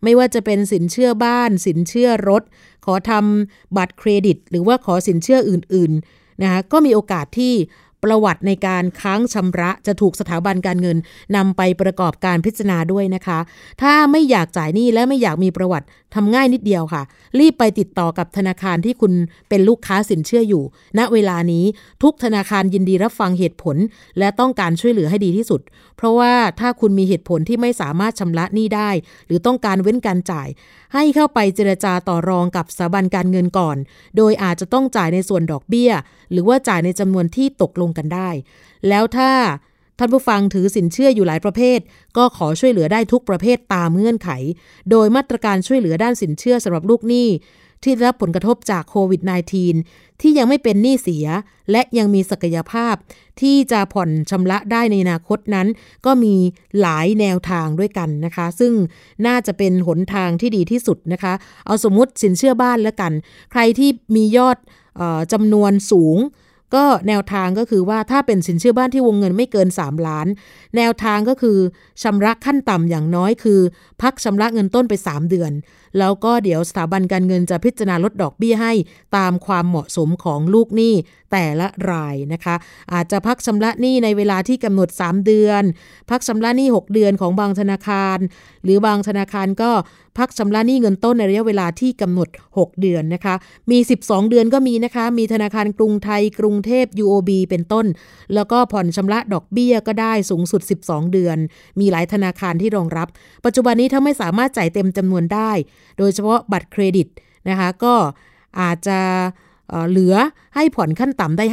ไม่ว่าจะเป็นสินเชื่อบ้าน สินเชื่อรถ ขอทำบัตรเครดิต หรือว่าขอสินเชื่ออื่น ๆนะคะก็มีโอกาสที่ ประวัติในการค้างชำระจะถูกสถาบันการเงินนำไปประกอบการพิจารณาด้วยนะคะ ถ้าไม่อยากจ่ายหนี้และไม่อยากมีประวัติทำง่ายนิดเดียวค่ะ รีบไปติดต่อกับธนาคารที่คุณเป็นลูกค้าสินเชื่ออยู่ ณเวลานี้ทุกธนาคารยินดีรับฟังเหตุผล และต้องการช่วยเหลือให้ดีที่สุด เพราะว่าถ้าคุณมีเหตุผลที่ไม่สามารถชำระหนี้ได้ หรือต้องการเว้นการจ่าย ให้เข้าไปเจรจาต่อรองกับสถาบันการเงินก่อน โดยอาจจะต้องจ่ายในส่วนดอกเบี้ย หรือว่าจ่ายในจำนวนที่ตกลงกันได้ แล้วถ้าท่านผู้ฟังถือสินเชื่ออยู่หลายประเภท ก็ขอช่วยเหลือได้ทุกประเภทตามเงื่อนไข โดยมาตรการช่วยเหลือด้านสินเชื่อสำหรับลูกหนี้ที่ได้รับผลกระทบจากโควิด -19 ที่ยังไม่เป็นหนี้เสีย และยังมีศักยภาพ ที่จะผ่อนชำระได้ในอนาคตนั้น ก็มีหลายแนวทางด้วยกันนะคะ ซึ่งน่าจะเป็นหนทางที่ดีที่สุดนะคะ เอาสมมติสินเชื่อบ้านแล้วกัน ใครที่มียอดออจำนวนสูง ก็แนวทางก็คือว่าถ้าเป็นสินเชื่อบ้านที่วงเงินไม่เกิน 3 ล้าน แนวทางก็คือชำระขั้นต่ำอย่างน้อยคือ พักชำระเงินต้นไป 3 เดือนแล้วก็เดี๋ยวสถาบันการเงินจะพิจารณาลดดอกเบี้ยให้ตามความเหมาะสมของลูกหนี้แต่ละรายนะคะ อาจจะพักชำระหนี้ในเวลาที่กำหนด 3 เดือน พักชำระหนี้ 6 เดือนของบางธนาคาร หรือบางธนาคารก็พักชำระหนี้เงินต้นในระยะเวลาที่กำหนด 6 เดือนนะคะ มี 12 เดือนก็มีนะคะ มีธนาคารกรุงไทย กรุงเทพ UOB เป็นต้น แล้วก็ผ่อนชำระดอกเบี้ยก็ได้สูงสุด 12 เดือน มีหลายธนาคารที่รองรับ ปัจจุบันนี้ถ้าไม่สามารถจ่ายเต็มจำนวนได้โดยเฉพาะบัตรเครดิตนะคะก็อาจจะเหลือให้ผ่อนขั้นต่ำได้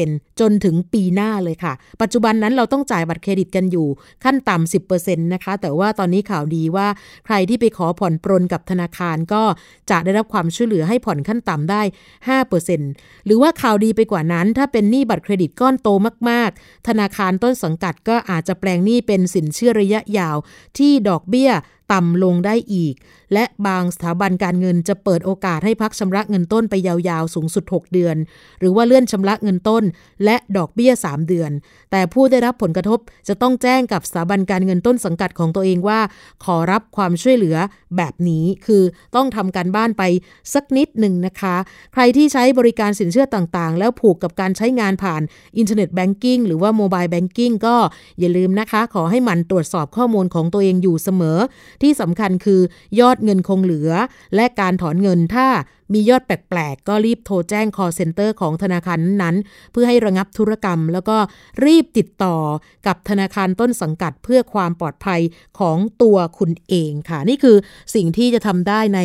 5%จนถึงปีหน้าเลยค่ะ ปัจจุบันนั้นเราต้องจ่ายบัตรเครดิตกันอยู่ขั้นต่ำ 10%นะคะ แต่ว่าตอนนี้ข่าวดีว่าใครที่ไปขอผ่อนปรนกับธนาคารก็จะได้รับความช่วยเหลือให้ผ่อนขั้นต่ำได้ 5%หรือว่าข่าวดีไปกว่านั้น ถ้าเป็นหนี้บัตรเครดิตก้อนโตมาก ๆ ธนาคารต้นสังกัดก็อาจจะแปลงหนี้เป็นสินเชื่อระยะยาวที่ดอกเบี้ย ต่ำลงได้อีก และบางสถาบันการเงินจะเปิดโอกาสให้พักชำระเงินต้นไปยาวๆ สูงสุด 6 เดือน หรือว่าเลื่อนชำระเงินต้น และดอกเบี้ย 3 เดือน แต่ผู้ได้รับผลกระทบจะต้องแจ้งกับสถาบันการเงินต้นสังกัดของตัวเองว่า ขอรับความช่วยเหลือแบบนี้คือต้องทำการบ้านไปสักนิดหนึ่งนะคะ ใครที่ใช้บริการสินเชื่อต่างๆ แล้วผูกกับการใช้งานผ่าน internet banking หรือว่า mobile banking ก็อย่าลืมนะคะ ขอให้หมั่นตรวจสอบข้อมูลของตัวเองอยู่เสมอที่สำคัญคือยอดเงินคงเหลือ และการถอนเงินถ้ามียอดแปลกๆ ก็รีบโทรแจ้ง call center ของธนาคารนั้นเพื่อให้ระงับธุรกรรม แล้วก็รีบติดต่อกับธนาคารต้นสังกัดเพื่อความปลอดภัยของตัวคุณเองค่ะ นี่คือสิ่งที่จะทำได้ใน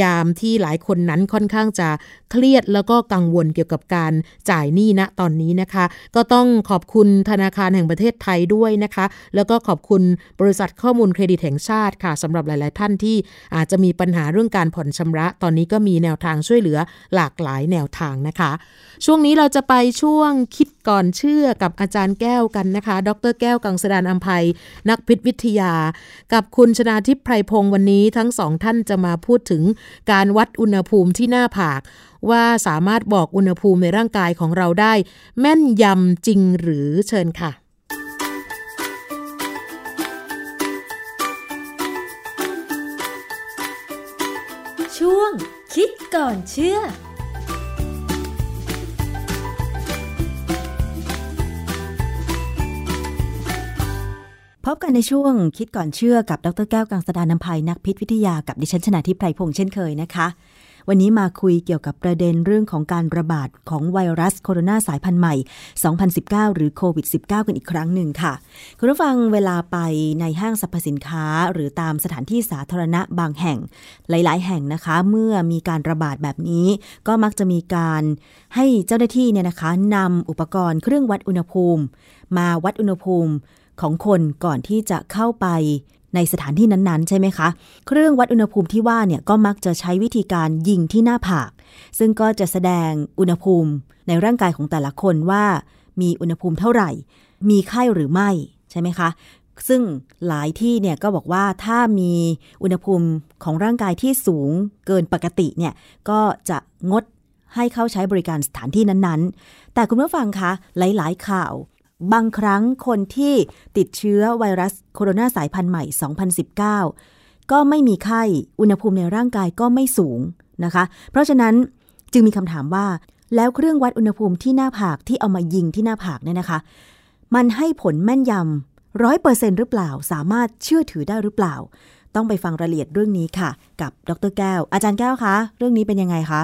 ยามที่หลายคนนั้นค่อนข้างจะเครียดแล้วก็กังวลเกี่ยวกับการจ่ายหนี้ณตอนนี้นะคะ ก็ต้องขอบคุณธนาคารแห่งประเทศไทยด้วยนะคะ แล้วก็ขอบคุณบริษัทข้อมูลเครดิตแห่งชาติค่ะสำหรับหลาย ๆ ท่านที่อาจจะมีปัญหาเรื่องการผ่อนชำระ ตอนนี้ก็มีแนวทางช่วยเหลือหลากหลายแนวทางนะคะ ช่วงนี้เราจะไปช่วงคิดก่อนเชื่อกับอาจารย์แก้วกันนะคะ ดรแก้วกังสดานอัมภัยนักพิษวิทยา กับคุณชนาทิพย์ไพรพงศ์วันนี้ทั้งสองท่านจะมาพูดถึงการวัดอุณหภูมิที่หน้าผากว่าสามารถบอกอุณหภูมิในร่างกายของเราได้ แม่นยำจริงหรือเชิญค่ะ คิดก่อนเชื่อพบกันในช่วงคิดก่อนเชื่อกับดรแก้วกังสดานนภัยนักพิษวิทยากับดิฉันชนะทิพไพรพงษ์เช่นเคยนะคะ วันนี้มาคุยเกี่ยวกับประเด็นเรื่องของการระบาดของไวรัสโคโรนาสายพันธุ์ใหม่ 2019 หรือโควิด -19 กันอีกครั้งหนึ่งค่ะ คุณผู้ฟังเวลาไปในห้างสรรพสินค้า หรือตามสถานที่สาธารณะบางแห่ง หลาย ๆ แห่งนะคะ เมื่อมีการระบาดแบบนี้ ก็มักจะมีการให้เจ้าหน้าที่เนี่ยนะคะนำอุปกรณ์เครื่องวัดอุณหภูมิ มาวัดอุณหภูมิของคนก่อนที่จะเข้าไป ในสถานที่นั้นๆ ใช่ไหมคะ เครื่องวัดอุณหภูมิที่ว่าเนี่ยก็มักจะใช้วิธีการยิงที่หน้าผาก ซึ่งก็จะแสดงอุณหภูมิในร่างกายของแต่ละคนว่ามีอุณหภูมิเท่าไหร่ มีไข้หรือไม่ใช่ไหมคะ ซึ่งหลายที่เนี่ยก็บอกว่าถ้ามีอุณหภูมิของร่างกายที่สูงเกินปกติเนี่ยก็จะงดให้เข้าใช้บริการสถานที่นั้นๆ แต่คุณผู้ฟังคะหลายๆ ข่าว บางครั้งคนที่ติดเชื้อไวรัสโคโรนาสายพันธุ์ใหม่ 2019 ก็ไม่มีไข้ อุณหภูมิในร่างกายก็ไม่สูงนะคะ เพราะฉะนั้นจึงมีคำถามว่า แล้วเครื่องวัดอุณหภูมิที่หน้าผากที่เอามายิงที่หน้าผากเนี่ยนะคะ มันให้ผลแม่นยำร้อยเปอร์เซ็นหรือเปล่า สามารถเชื่อถือได้หรือเปล่า ต้องไปฟังรายละเอียดเรื่องนี้ค่ะ กับดรแก้ว อาจารย์แก้วคะ เรื่องนี้เป็นยังไงคะ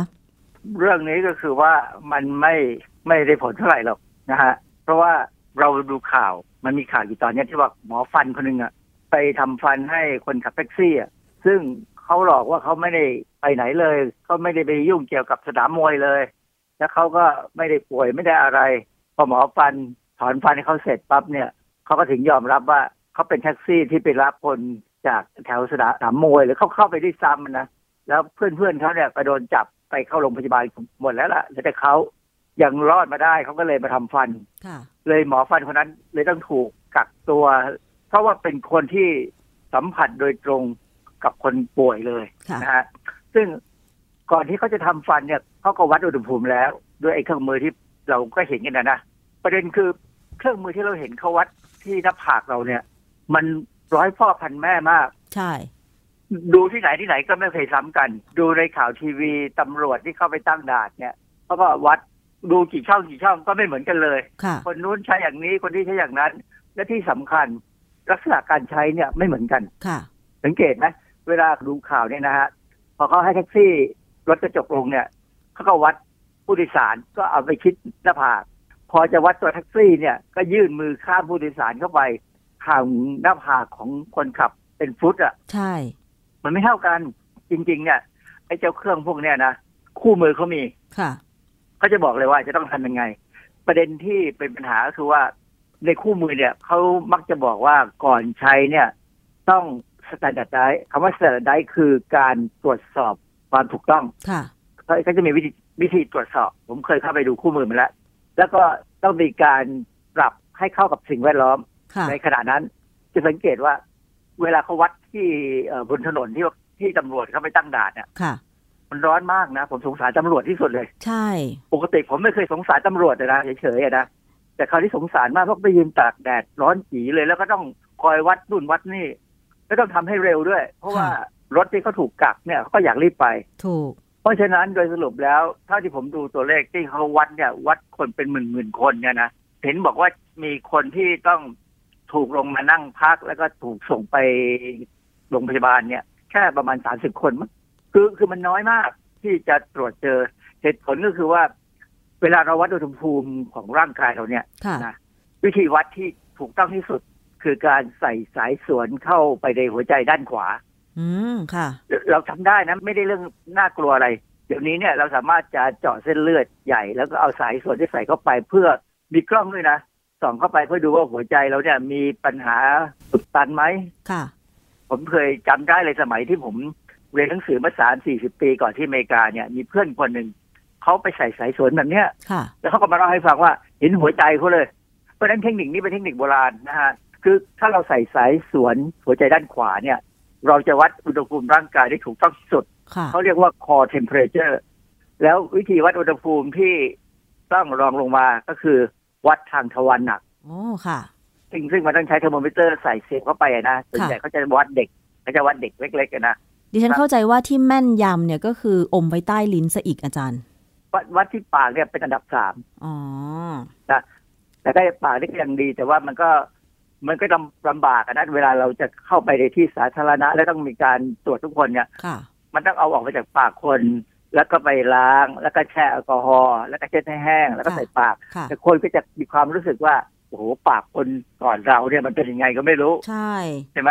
เรื่องนี้ก็คือว่ามันไม่ไม่ได้ผลเท่าไหร่หรอกนะฮะ เพราะว่า เราดูข่าวมันมีข่าวอยู่ตอนนี้ที่ว่าหมอฟันคนหนึ่งอะไปทำฟันให้คนขับแท็กซี่อะซึ่งเขาหลอกว่าเขาไม่ได้ไปไหนเลยเขาไม่ได้ไปยุ่งเกี่ยวกับสนามมวยเลย แล้วเขาก็ไม่ได้ป่วยไม่ได้อะไร พอหมอฟันถอนฟันให้เขาเสร็จปั๊บเนี่ยเขาก็ถึงยอมรับว่าเขาเป็นแท็กซี่ที่ไปรับคนจากแถวสนามมวยหรือเขาเข้าไปด้ซ้ำนะแล้วเพื่อนๆเขาเนี่ยก็โดนจับไปเข้าโรงพยาบาลหมดแล้วล่ะแต่เขา ยังรอดมาได้เขาก็เลยมาทำฟันเลยหมอฟันคนนั้นเลยต้องถูกกักตัว เพราะว่าเป็นคนที่สัมผัสโดยตรงกับคนป่วยเลยนะฮะซึ่งก่อนที่เขาจะทำฟันเนี่ยเขาก็วัดอุณหภูมิแล้ว ด้วยไอ้เครื่องมือที่เราก็เห็นกันนะนะประเด็นคือเครื่องมือที่เราเห็นเขาวัดที่หน้าผากเราเนี่ย มันร้อยพ่อพันแม่มาก ใช่ ดูที่ไหนที่ไหนก็ไม่เคยซ้ำกัน ดูในข่าวทีวีตำรวจที่เข้าไปตั้งด่านเนี่ยเขาก็วัด ดูกี่ช่องกี่ช่องก็ไม่เหมือนกันเลยค่ะคนนู้นใช้อย่างนี้คนที่ใช้อย่างนั้น และที่สำคัญลักษณะการใช้เนี่ยไม่เหมือนกันค่ะสังเกตไหมเวลาดูข่าวเนี่ยนะฮะพอเขาให้แท็กซี่รถกระจกลงเนี่ยเขาก็วัดผู้โดยสารก็เอาไปคิดหน้าผากพอจะวัดตัวแท็กซี่เนี่ยก็ยื่นมือข้ามผู้โดยสารเข้าไปห่างหน้าผากของคนขับเป็นฟุตอะใช่ มันไม่เท่ากันจริง ๆ เนี่ยไอ้เจ้าเครื่องพวกเนี้ยนะคู่มือเขามีค่ะ เขาจะบอกเลยว่าจะต้องทำยังไง ประเด็นที่เป็นปัญหาก็คือว่าในคู่มือเนี่ยเขามักจะบอกว่าก่อนใช้เนี่ย ต้อง standardize คำว่า standardize คือการตรวจสอบความถูกต้องค่ะเขาเขาจะมีวิธีวิธีตรวจสอบ ผมเคยเข้าไปดูคู่มือมาแล้ว แล้วก็ต้องมีการปรับให้เข้ากับสิ่งแวดล้อมค่ะในขณะนั้น จะสังเกตว่า เวลาเขาวัดที่เอ่อบนถนนที่ที่ตำรวจเขาไปตั้งด่านเนี่ยค่ะ มันร้อนมากนะ ผมสงสารตำรวจที่สุดเลย ใช่ ปกติผมไม่เคยสงสารตำรวจเลยนะเฉยๆอะนะแต่คราวที่สงสารมากเพราะไปยืนตากแดดร้อนจีเลย แล้วก็ต้องคอยวัดนู่นวัดนี่แล้วต้องทำให้เร็วด้วย เพราะว่ารถที่เขาถูกกักเนี่ยเขาก็อยากรีบไป ถูก เพราะฉะนั้นโดยสรุปแล้วเท่าที่ผมดูตัวเลขที่เขาวัดเนี่ย วัดคนเป็นหมื่นหมื่นๆคนเนี่ยนะเห็นบอกว่ามีคนที่ต้องถูกลงมานั่งพักแล้วก็ถูกส่งไปโรงพยาบาลเนี่ย แค่ประมาณสามสิบคนมั้ง คือคือมันน้อยมากที่จะตรวจเจอเหตุผลก็คือว่า เวลาเราวัดอุณหภูมิของร่างกายเราเนี่ยค่ะนะวิธีวัดที่ถูกต้องที่สุดคือการใส่สายสวนเข้าไปในหัวใจด้านขวา อืมค่ะ เราทำได้นะไม่ได้เรื่องน่ากลัวอะไร เดี๋ยวนี้เนี่ยเราสามารถจะเจาะเส้นเลือดใหญ่ แล้วก็เอาสายส่วนที่ใส่เข้าไปเพื่อมีกล้องด้วยนะส่องเข้าไปเพื่อดูว่าหัวใจเราเนี่ยมีปัญหาอุดตันไหมค่ะ ผมเคยจำได้เลยสมัยที่ผม เรียนหนังสือมาสามสี่สิบปีก่อนที่อเมริกาเนี่ยมีเพื่อนคนหนึ่งเขาไปใส่สายสวนแบบเนี้ยค่ะแล้วเขาก็มาเล่าให้ฟังว่าเห็นหัวใจเขาเลย เพราะฉะนั้นเทคนิคนี้เป็นเทคนิคโบราณนะฮะคือถ้าเราใส่สายสวนหัวใจด้านขวาเนี่ย เราจะวัดอุณหภูมิร่างกายได้ถูกต้องที่สุดค่ะเขาเรียกว่า core temperature แล้ววิธีวัดอุณหภูมิที่ต้องรองลงมาก็คือวัดทางทวารหนักโอ้ค่ะซึ่งซึ่งมันต้องใช้เทอร์โมมิเตอร์ใส่เสียบเข้าไปอะนะส่วนใหญ่เขาจะวัดเด็กเขาจะวัดเด็กเล็กๆอะนะ ดิฉันเข้าใจว่าที่แม่นยำเนี่ยก็คืออมไว้ใต้ลิ้นซะอีกอาจารย์ วัดวัดที่ปากเนี่ยเป็นอันดับสามอ๋อนะแต่ถ้าปากนี่ก็ยังดี แต่ว่ามันก็มันก็ลำลำบากอะนะเวลาเราจะเข้าไปในที่สาธารณะ แล้วต้องมีการตรวจทุกคนเนี่ยค่ะมันต้องเอาออกมาจากปากคน แล้วก็ไปล้าง แล้วก็แช่แอลกอฮอล์แล้วก็เช็ดให้แห้ง แล้วก็ใส่ปากค่ะแต่คนก็จะมีความรู้สึกว่าโอ้โหปากคนก่อนเราเนี่ยมันเป็นยังไงก็ไม่รู้ ใช่ใช่ไหม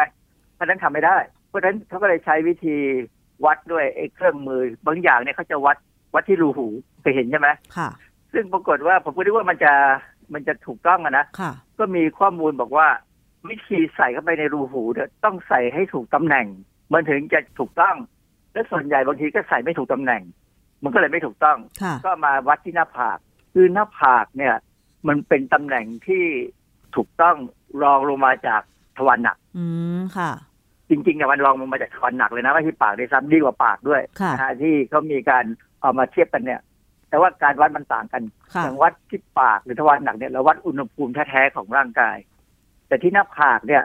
เพราะฉะนั้นทำไม่ได้เพ ราะฉะนั้นเขาก็เลยใช้วิธีวัดด้วยไอ้เครื่องมือบางอย่างเนี่ยเขาจะวัดวัดที่รูหูเคยเห็นใช่ไหมค่ะ ซึ่งปรากฏว่าผมก็นึกว่ามันจะมันจะถูกต้องอะนะค่ะ ก็มีข้อมูลบอกว่าวิธีใส่เข้าไปในรูหูเนี่ยต้องใส่ให้ถูกตำแหน่ง มันถึงจะถูกต้อง และส่วนใหญ่บางทีก็ใส่ไม่ถูกตำแหน่ง มันก็เลยไม่ถูกต้องค่ะก็มาวัดที่หน้าผากคือหน้าผากเนี่ย มันเป็นตำแหน่งที่ถูกต้องรองลงมาจากทวารหนัก อืมค่ะ จริงๆเนี่ยมันรองลงมาจากทวารหนักเลยนะไม่ใช่ปากด้วยซ้ำดีกว่าปากด้วยค่ะนะฮะที่เขามีการเอามาเทียบกันเนี่ย แต่ว่าการวัดมันต่างกันค่ะอย่างวัดที่ปากหรือทวารหนักเนี่ยเราวัดอุณหภูมิแท้ๆของร่างกาย แต่ที่หน้าผากเนี่ย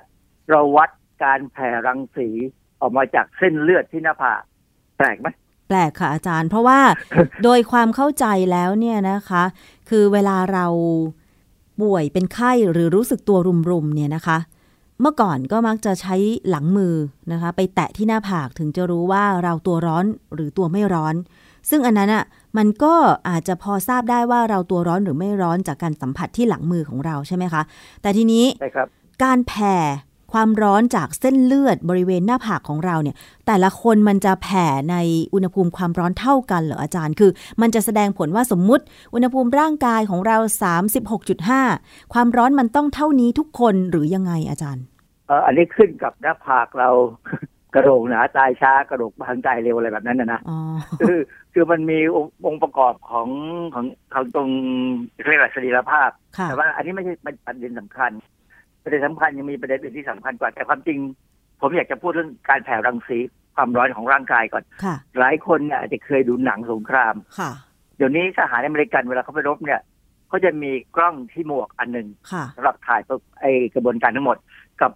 เราวัดการแผ่รังสีออกมาจากเส้นเลือดที่หน้าผากแปลกไหมแปลกค่ะอาจารย์ เพราะว่าโดยความเข้าใจแล้วเนี่ยนะคะ คือเวลาเราป่วยเป็นไข้หรือรู้สึกตัวรุมๆเนี่ยนะคะ เมื่อก่อนก็มักจะใช้หลังมือนะคะ ไปแตะที่หน้าผากถึงจะรู้ว่าเราตัวร้อนหรือตัวไม่ร้อน ซึ่งอันนั้นอะมันก็อาจจะพอทราบได้ว่าเราตัวร้อนหรือไม่ร้อนจากการสัมผัสที่หลังมือของเราใช่ไหมคะ แต่ทีนี้ใช่ครับการแผ่ ความร้อนจากเส้นเลือดบริเวณหน้าผากของเราเนี่ย แต่ละคนมันจะแผ่ในอุณหภูมิความร้อนเท่ากันเหรออาจารย์ คือ มันจะแสดงผลว่าสมมุติ อุณหภูมิร่างกายของเรา 36.5 ความร้อนมันต้องเท่านี้ทุกคนหรือยังไงอาจารย์เอออันนี้ขึ้นกับหน้าผากเรากระโหลกหนาตายช้ากระโหลกบางตายเร็วอะไรแบบนั้นนะนะอ๋อคือคือมันมีองค์องค์ประกอบของของของตรงเรียกว่าสรีรภาพค่ะแต่ว่าอันนี้ไม่ใช่ประเด็นสำคัญ ประเด็นสำคัญยังมีประเด็นอื่นที่สำคัญกว่า แต่ความจริง ผมอยากจะพูดเรื่องการแผ่รังสีความร้อนของร่างกายก่อนค่ะหลายคนเนี่ยอาจจะเคยดูหนังสงครามค่ะเดี๋ยวนี้ทหารอเมริกันเวลาเขาไปรบเนี่ยเขาจะมีกล้องที่หมวกอันหนึ่งค่ะสำหรับถ่ายพวกไอกระบวนการทั้งหมด กับ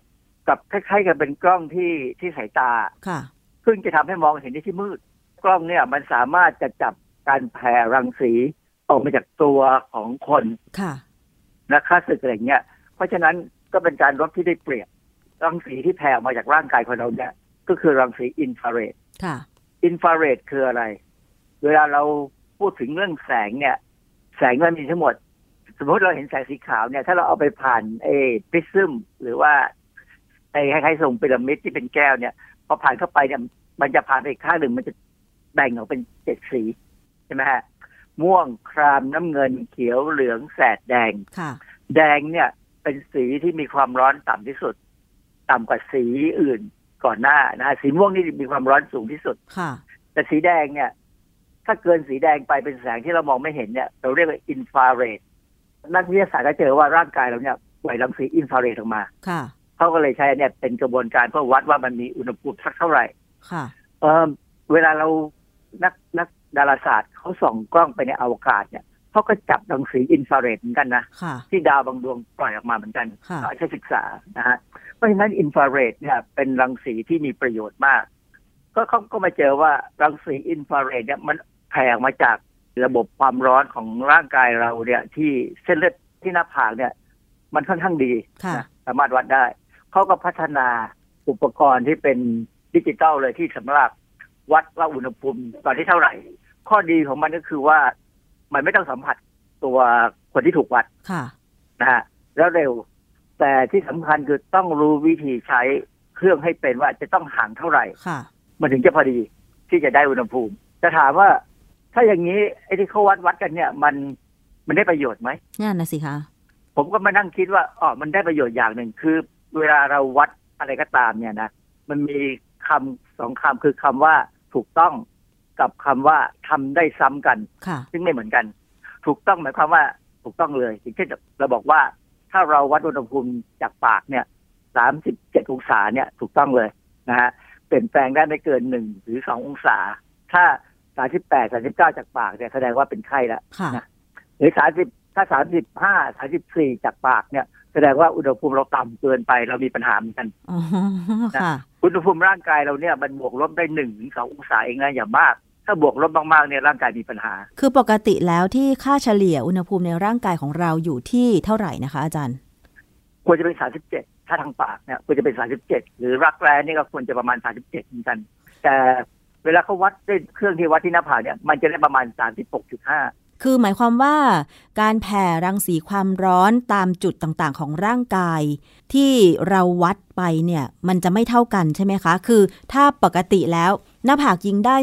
กับคล้ายๆกับเป็นกล้องที่ที่สายตาค่ะซึ่งจะทำให้มองเห็นในที่มืด กล้องเนี่ยมันสามารถจะจับการแผ่รังสีออกมาจากตัวของคนค่ะนะค่าศึกอะไรเงี้ย เพราะฉะนั้น ก็เป็นการรบที่ได้เปรียบ รังสีที่แผ่ออกมาจากร่างกายของเราเนี่ย ก็คือรังสีอินฟราเรดค่ะอินฟราเรดคืออะไร เวลาเราพูดถึงเรื่องแสงเนี่ย แสงมันมีทั้งหมด สมมติเราเห็นแสงสีขาวเนี่ย ถ้าเราเอาไปผ่านเอปริซึมหรือว่าไอ้คล้ายๆทรงพีระมิดที่เป็นแก้วเนี่ยพอผ่านเข้าไปเนี่ยมันจะผ่านไปอีกข้างหนึ่งมันจะแบ่งออกเป็นเจ็ดสีใช่ไหมฮะม่วงครามน้ำเงินเขียวเหลืองแสดแดงค่ะแดงเนี่ย เป็นสีที่มีความร้อนต่ำที่สุด ต่ำกว่าสีอื่นก่อนหน้านะสีม่วงนี่มีความร้อนสูงที่สุดค่ะ แต่สีแดงเนี่ย ถ้าเกินสีแดงไปเป็นแสงที่เรามองไม่เห็นเนี่ย เราเรียกว่าอินฟราเรดนักวิทยาศาสตร์ก็เจอว่าร่างกายเราเนี่ยปล่อยรังสีอินฟราเรดออกมาค่ะเขาก็เลยใช้เนี่ยเป็นกระบวนการเพื่อวัดว่ามันมีอุณหภูมิสักเท่าไหร่ ค่ะเออเวลาเรานักนักดาราศาสตร์เขาส่องกล้องไปในอวกาศเนี่ย เขาก็จับรังสีอินฟราเรดเหมือนกันนะค่ะที่ดาวบางดวงปล่อยออกมาเหมือนกันค่ะเขาใช้ศึกษานะฮะเพราะฉะนั้นอินฟราเรดเนี่ยเป็นรังสีที่มีประโยชน์มาก ก็เขาก็มาเจอว่ารังสีอินฟราเรดเนี่ยมันแผ่ออกมาจากระบบความร้อนของร่างกายเราเนี่ย ที่เส้นเลือดที่หน้าผากเนี่ย มันค่อนข้างดีค่ะนะสามารถวัดได้เขาก็พัฒนาอุปกรณ์ที่เป็นดิจิตอลเลยที่สำหรับวัดว่าอุณหภูมิตอนที่เท่าไหร่ ข้อดีของมันก็คือว่า มันไม่ต้องสัมผัสตัวคนที่ถูกวัดค่ะนะฮะแล้วเร็ว แต่ที่สำคัญคือต้องรู้วิธีใช้เครื่องให้เป็นว่าจะต้องห่างเท่าไหร่ค่ะ มันถึงจะพอดีที่จะได้อุณหภูมิจะถามว่า ถ้าอย่างนี้ไอ้ที่เขาวัดวัดกันเนี่ย มันมันได้ประโยชน์ไหมนั่นนะสิคะผมก็มานั่งคิดว่าอ๋อมันได้ประโยชน์อย่างหนึ่งคือ เวลาเราวัดอะไรก็ตามเนี่ยนะมันมีคำสองคำคือคำว่าถูกต้อง กับคำว่าทำได้ซ้ำกันค่ะซึ่งไม่เหมือนกัน ถูกต้องหมายความว่าถูกต้องเลยอย่างเช่นเราบอกว่า ถ้าเราวัดอุณหภูมิจากปากเนี่ยสามสิบเจ็ดองศาเนี่ยถูกต้องเลยนะฮะเปลี่ยนแปลงได้ไม่เกินหนึ่งหรือสององศา ถ้าสามสิบแปดสามสิบเก้าจากปากเนี่ยแสดงว่าเป็นไข้แล้วค่ะนะหรือสามสิบถ้าสามสิบห้าสามสิบสี่จากปากเนี่ยแสดงว่าอุณหภูมิเราต่ำเกินไปเรามีปัญหาเหมือนกันอ๋อค่ะอุณหภูมิร่างกายเราเนี่ยมันบวกลบได้หนึ่งถึงสององศาเองนะอย่ามาก ถ้าบวกลบมากๆเนี่ยร่างกายมีปัญหา คือปกติแล้วที่ค่าเฉลี่ยอุณหภูมิในร่างกายของเราอยู่ที่เท่าไหร่นะคะอาจารย์ ควรจะเป็นสามสิบเจ็ดถ้าทางปากเนี่ยควรจะเป็นสามสิบเจ็ดหรือรักแร้นี่ก็ควรจะประมาณสามสิบเจ็ดเหมือนกัน แต่เวลาเขาวัดด้วยเครื่องที่วัดที่หน้าผากเนี่ยมันจะได้ประมาณสามสิบหกจุดห้าคือหมายความว่าการแผ่รังสีความร้อนตามจุดต่างๆ ของร่างกาย ที่เราวัดไปเนี่ย มันจะไม่เท่ากันใช่ไหมคะ คือถ้าปกติแล้ว หน้าผากยิงได้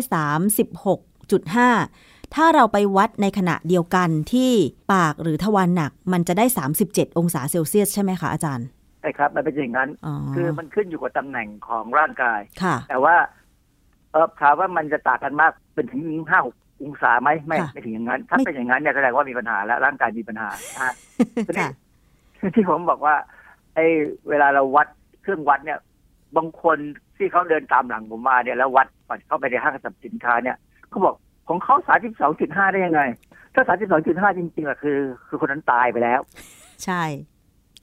36.5 ถ้าเราไปวัดในขณะเดียวกันที่ปากหรือทวารหนัก มันจะได้ 37 องศาเซลเซียสใช่ไหมคะอาจารย์ใช่ครับ มันเป็นอย่างนั้น คือมันขึ้นอยู่กับตำแหน่งของร่างกายค่ะแต่ว่าเออถามว่ามันจะต่างกันมากเป็นถึงห้าองศาไหมไม่ไม่ถึงอย่างนั้น ถ้าเป็นอย่างนั้นเนี่ยแสดงว่ามีปัญหาแล้วร่างกายมีปัญหาที่ผมบอกว่าไอ้เวลาเราวัดเครื่องวัดเนี่ย บางคนที่เขาเดินตามหลังผมมาเนี่ยแล้ววัดก่อนเข้าไปในห้างสรรพสินค้าเนี่ยเขาบอกของเขาสามสิบสองจุดห้าได้ยังไง ถ้าสามสิบสองจุดห้าจริงๆอะคือ คือคนนั้นตายไปแล้ว ใช่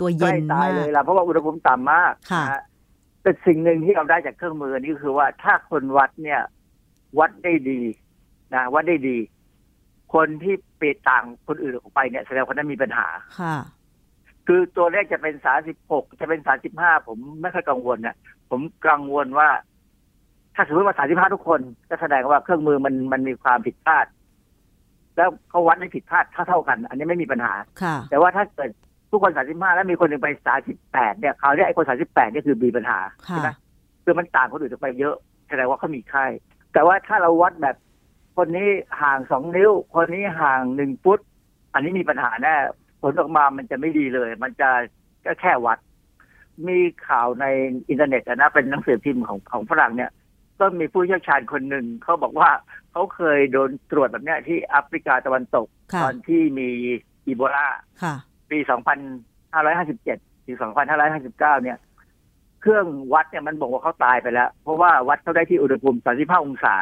ตัวเย็นตายเลยล่ะเพราะว่าอุณหภูมิต่ำมากค่ะแต่สิ่งหนึ่งที่เราได้จากเครื่องมือนี้คือว่าถ้าคนวัดเนี่ย วัดได้ดีนะวัดได้ดี คนที่เปรียต่างคนอื่นออกไปเนี่ยแสดงว่านั้นมีปัญหาค่ะ คือตัวเลขจะเป็นสาสิบหกจะเป็นสาสิบห้าผมไม่ค่อยกังวลเนี่ยผมกังวลว่า ถ้าสมมติว่าสาสิบห้าทุกคน ก็แสดงว่าเครื่องมือมันมันมีความผิดพลาด แล้วเขาวัดไม่ผิดพลาดเท่าเท่ากัน อันนี้ไม่มีปัญหาค่ะแต่ว่าถ้าเกิดทุกคนสาสิบห้าแล้วมีคนหนึ่งไปสาสิบแปดเนี่ยเขาเรียกไอ้คนสาสิบแปดนี่คือมีปัญหาใช่ไหมคือมันต่างคนอื่นไปเยอะแสดงว่าเขามีไข้แต่ว่าถ้าเราวัดแบบคนนี้ห่างสองนิ้ว คนนี้ห่างหนึ่งฟุต อันนี้มีปัญหาแน่ ผลออกมามันจะไม่ดีเลย มันจะก็แค่วัด มีข่าวในอินเทอร์เน็ตนะเป็นหนังสือพิมพ์ของของฝรั่งเนี่ยก็มีผู้เชี่ยวชาญคนหนึ่งเขาบอกว่าเขาเคยโดนตรวจแบบนี้ที่แอฟริกาตะวันตก ตอนที่มีอีโบลาปี 2557 ถึง 2559 เนี่ย เครื่องวัดเนี่ยมันบอกว่าเขาตายไปแล้ว เพราะว่าวัดเขาได้ที่อุณหภูมิ 35 องศา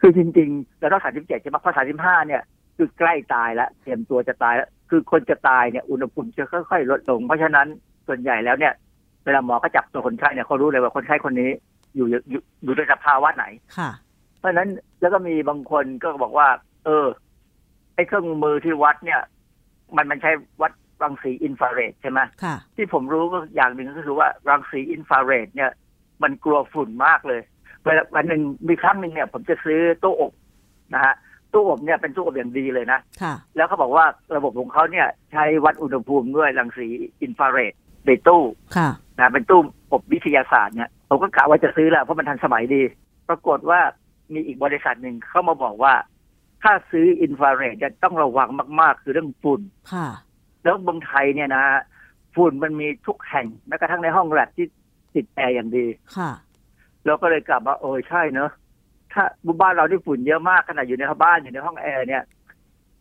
คือจริงๆเราต้องสามสิบเจ็ดใช่ไหมพอสามสิบห้าเนี่ย คือใกล้ตายแล้วเตรียมตัวจะตายแล้วคือคนจะตายเนี่ยอุณหภูมิจะค่อยๆลดลง เพราะฉะนั้นส่วนใหญ่แล้วเนี่ย เวลาหมอเขาจับตัวคนไข้เนี่ยเขารู้เลยว่าคนไข้คนนี้อยู่อยู่อยู่ในสภาวะไหนค่ะ เพราะฉะนั้นแล้วก็มีบางคนก็บอกว่า เออไอ้เครื่องมือที่วัดเนี่ย มันมันใช้วัดรังสีอินฟราเรดใช่ไหมค่ะที่ผมรู้ก็อย่างหนึ่งก็คือว่ารังสีอินฟราเรดเนี่ย มันกลัวฝุ่นมากเลยเวลาวันหนึ่งมีครั้งหนึ่งเนี่ย ผมจะซื้อตู้อบนะฮะ ตู้อบเนี่ยเป็นตู้อบอย่างดีเลยนะแล้วเขาบอกว่าระบบของเขาเนี่ยใช้วัดอุณหภูมิด้วยรังสีอินฟราเรดในตู้นะเป็นตู้อบวิทยาศาสตร์เนี่ยผมก็กะว่าจะซื้อแล้วเพราะมันทันสมัยดี ปรากฏว่ามีอีกบริษัทหนึ่งเข้ามาบอกว่า ถ้าซื้ออินฟราเรดจะต้องระวังมาก ๆ คือเรื่องฝุ่นแล้วเมืองไทยเนี่ยนะฝุ่นมันมีทุกแห่งแม้กระทั่งในห้องแลบที่ติดแอร์อย่างดีค่ะเราก็เลยกลับมาโอ้ใช่เนอะ ถ้าบ้านเราที่ฝุ่นเยอะมากขนาดอยู่ในบ้านอยู่ในห้องแอร์เนี่ย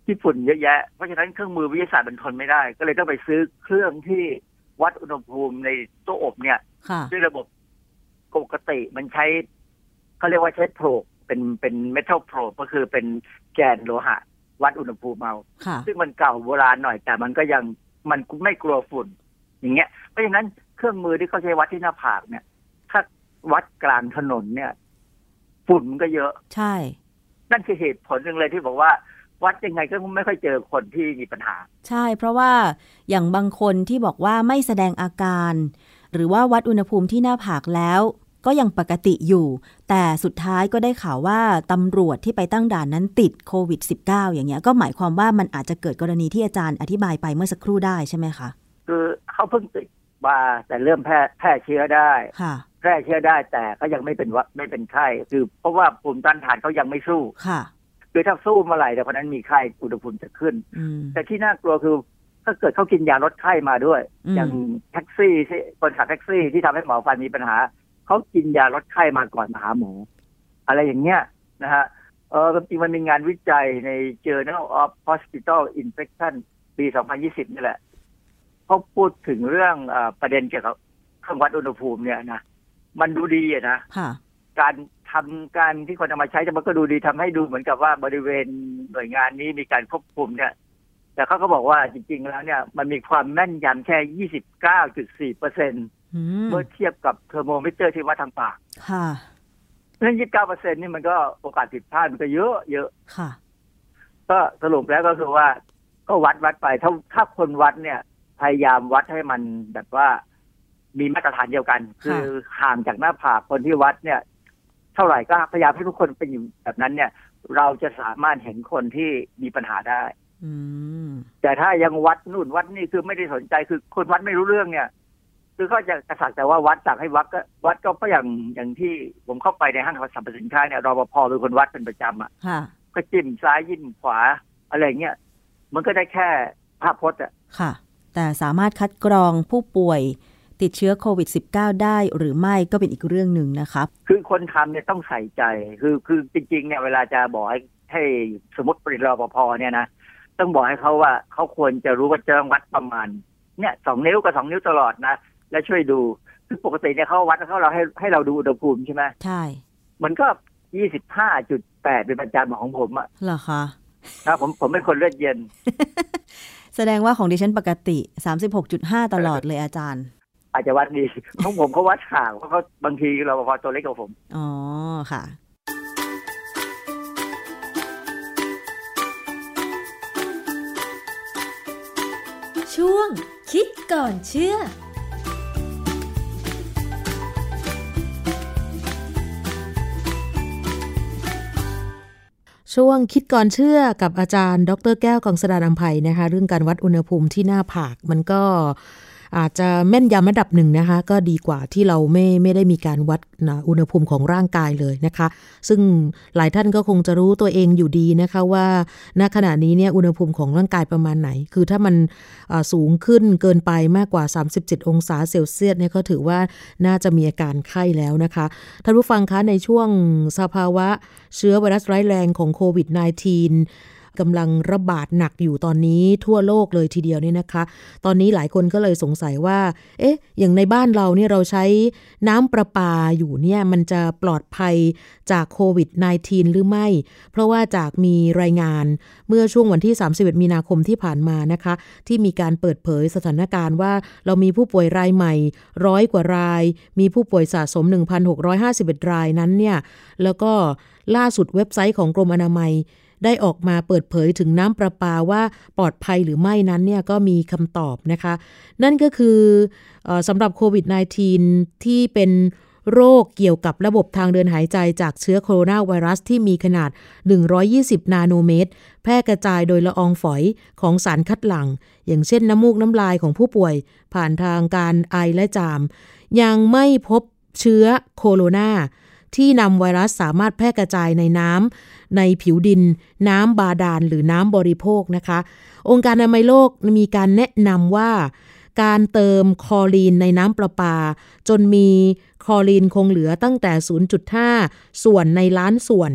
ที่ฝุ่นเยอะแยะ เพราะฉะนั้นเครื่องมือวิทยาศาสตร์มันทนไม่ได้ ก็เลยต้องไปซื้อเครื่องที่วัดอุณหภูมิในตู้อบเนี่ยด้วยระบบปกติมันใช้เขาเรียกว่าใช้โพรเป็นเป็นเมทัลโพรก็คือเป็นแกนโลหะ วัดอุณหภูมิเอาซึ่งมันเก่าโบราณหน่อยแต่มันก็ยังมันไม่กลัวฝุ่น อย่างเงี้ย เพราะฉะนั้นเครื่องมือที่เขาใช้วัดที่หน้าผากเนี่ยวัดกลางถนนเนี่ย ฝุ่นมันก็เยอะ ใช่ นั่นคือเหตุผลหนึ่งเลยที่บอกว่า วัดยังไงก็ไม่ค่อยเจอคนที่มีปัญหา ใช่ เพราะว่าอย่างบางคนที่บอกว่าไม่แสดงอาการ หรือว่าวัดอุณหภูมิที่หน้าผากแล้ว ก็ยังปกติอยู่ แต่สุดท้ายก็ได้ข่าวว่าตำรวจที่ไปตั้งด่านนั้นติดโควิด -19 อย่างเงี้ย ก็หมายความว่ามันอาจจะเกิดกรณีที่อาจารย์อธิบายไปเมื่อสักครู่ได้ใช่ไหมคะ คือเขาเพิ่งติดมาแต่เริ่มแพร่แพร่เชื้อได้ แพร่เชื้อได้แต่ก็ยังไม่เป็นวัดไม่เป็นไข้คือ เพราะว่าภูมิต้านทานเขายังไม่สู้ค่ะคือถ้าสู้เมื่อไหร่แต่คนนั้นมีไข้อุณหภูมิจะขึ้น แต่ที่น่ากลัวคือถ้าเกิดเขากินยาลดไข้มาด้วย อย่างแท็กซี่ที่คนขับแท็กซี่ที่ทำให้หมอฟันมีปัญหาเขากินยาลดไข้มาก่อนมาหาหมออะไรอย่างเงี้ยนะฮะเออจริงมันมีงานวิจัยใน Journal of Hospital Infection ปี 2020 นี่แหละเขาพูดถึงเรื่องอประเด็นเกี่ยวกับเครื่องวัดอุณหภูมิเนี่ยนะ มันดูดีอะนะการทำการที่คนจะมาใช้จะมันก็ดูดีทำให้ดูเหมือนกับว่าบริเวณหน่วยงานนี้มีการควบคุมเนี่ย แต่เขาก็บอกว่าจริง ๆ แล้วเนี่ย มันมีความแม่นยำแค่ยี่สิบเก้าจุดสี่เปอร์เซ็นเมื่อเทียบกับเทอร์โมมิเตอร์ที่วัดทางปากค่ะเพราะยี่สิบเก้าเปอร์เซ็นนี่มันก็โอกาสผิดพลาดมันก็เยอะเยอะค่ะ ก็สรุปแล้วก็คือว่า ก็วัดวัดไปถ้าถ้าคนวัดเนี่ย พยายามวัดให้มันแบบว่า มีมาตรฐานเดียวกัน คือห่างจากหน้าผากคนที่วัดเนี่ย เท่าไหร่ก็พยายามให้ทุกคนเป็นอยู่แบบนั้นเนี่ย เราจะสามารถเห็นคนที่มีปัญหาได้แต่ถ้ายังวัดนู่นวัดนี่คือไม่ได้สนใจคือคนวัดไม่รู้เรื่องเนี่ย คือก็จะกระสักแต่ว่าวัดสั่งให้วัดก็ วัดก็อย่างอย่างที่ผมเข้าไปในห้างสรรพสินค้าเนี่ยรปภเป็นคนวัดเป็นประจำอะก็จิ้มซ้ายยิ้มขวา อะไรเงี้ยมันก็ได้แค่ภาพพจน์อะค่ะ แต่สามารถคัดกรองผู้ป่วย ติดเชื้อโควิด -19 ได้หรือไม่ก็เป็นอีกเรื่องหนึ่งนะครับคือคนทำเนี่ยต้องใส่ใจ คือคือจริงๆเนี่ยเวลาจะบอกให้ให้สมมติปริรปภเนี่ยนะต้องบอกให้เขาว่าเขาควรจะรู้ว่าจะต้องวัดประมาณเนี่ยสองนิ้วกับสองนิ้วตลอดนะและช่วยดูคือปกติเนี่ยเขาวัดเขาเราให้ให้เราดูอุณหภูมิใช่ไหมใช่ มันก็ยี่สิบห้าจุดแปดเป็นประจำของผมอะเหรอคะนะผมผมเป็นคนเลือดเย็น แสดงว่าของดิฉันปกติ36.5ตลอดเลยอาจารย์ อาจจะวัดดีของผมเขาวัดห่างเพราะเขาบางทีเราพอตัวเล็กกว่าผม อ๋อค่ะช่วงคิดก่อนเชื่อ ช่วงคิดก่อนเชื่อกับอาจารย์ ดรแก้วกองสดานนภัยนะคะ เรื่องการวัดอุณหภูมิที่หน้าผากมันก็ อาจจะแม่นยำระดับหนึ่งนะคะ ก็ดีกว่าที่เราไม่ไม่ได้มีการวัดอุณหภูมิของร่างกายเลยนะคะ ซึ่งหลายท่านก็คงจะรู้ตัวเองอยู่ดีนะคะว่าณขณะนี้เนี่ยอุณหภูมิของร่างกายประมาณไหน คือถ้ามันสูงขึ้นเกินไปมากกว่า 37 องศาเซลเซียสเนี่ยก็ถือว่าน่าจะมีอาการไข้แล้วนะคะท่านผู้ฟังคะในช่วงสภาวะเชื้อไวรัสร้ายแรงของโควิด -19 กำลังระบาดหนักอยู่ตอนนี้ทั่วโลกเลยทีเดียวเนี่ยนะคะ ตอนนี้หลายคนก็เลยสงสัยว่า เอ๊ะ อย่างในบ้านเราเนี่ยเราใช้น้ำประปาอยู่เนี่ยมันจะปลอดภัยจากโควิด -19 หรือไม่ เพราะว่าจากมีรายงานเมื่อช่วงวันที่ 31 มีนาคมที่ผ่านมานะคะ ที่มีการเปิดเผยสถานการณ์ว่าเรามีผู้ป่วยรายใหม่ร้อยกว่าราย มีผู้ป่วยสะสม 1,651 รายนั้นเนี่ย แล้วก็ล่าสุดเว็บไซต์ของกรมอนามัย ได้ออกมาเปิดเผยถึงน้ำประปาว่าปลอดภัยหรือไม่นั้นเนี่ยก็มีคำตอบนะคะ นั่นก็คืออสำหรับโควิด -19 ที่เป็นโรคเกี่ยวกับระบบทางเดินหายใจจากเชื้อโคโรนาไวรัสที่มีขนาด 120 นาโนเมตร แพร่กระจายโดยละอองฝอยของสารคัดหลั่ง อย่างเช่นน้ำมูกน้ำลายของผู้ป่วย ผ่านทางการไอและจาม ยังไม่พบเชื้อโคโรนา ที่นำไวรัสสามารถแพร่กระจายในน้ำในผิวดิน น้ำบาดาลหรือน้ำบริโภคนะคะ องค์การอนามัยโลกมีการแนะนำว่า การเติมคอลีนในน้ำประปา จนมีคอลีนคงเหลือตั้งแต่ 0.5 ส่วนในล้านส่วน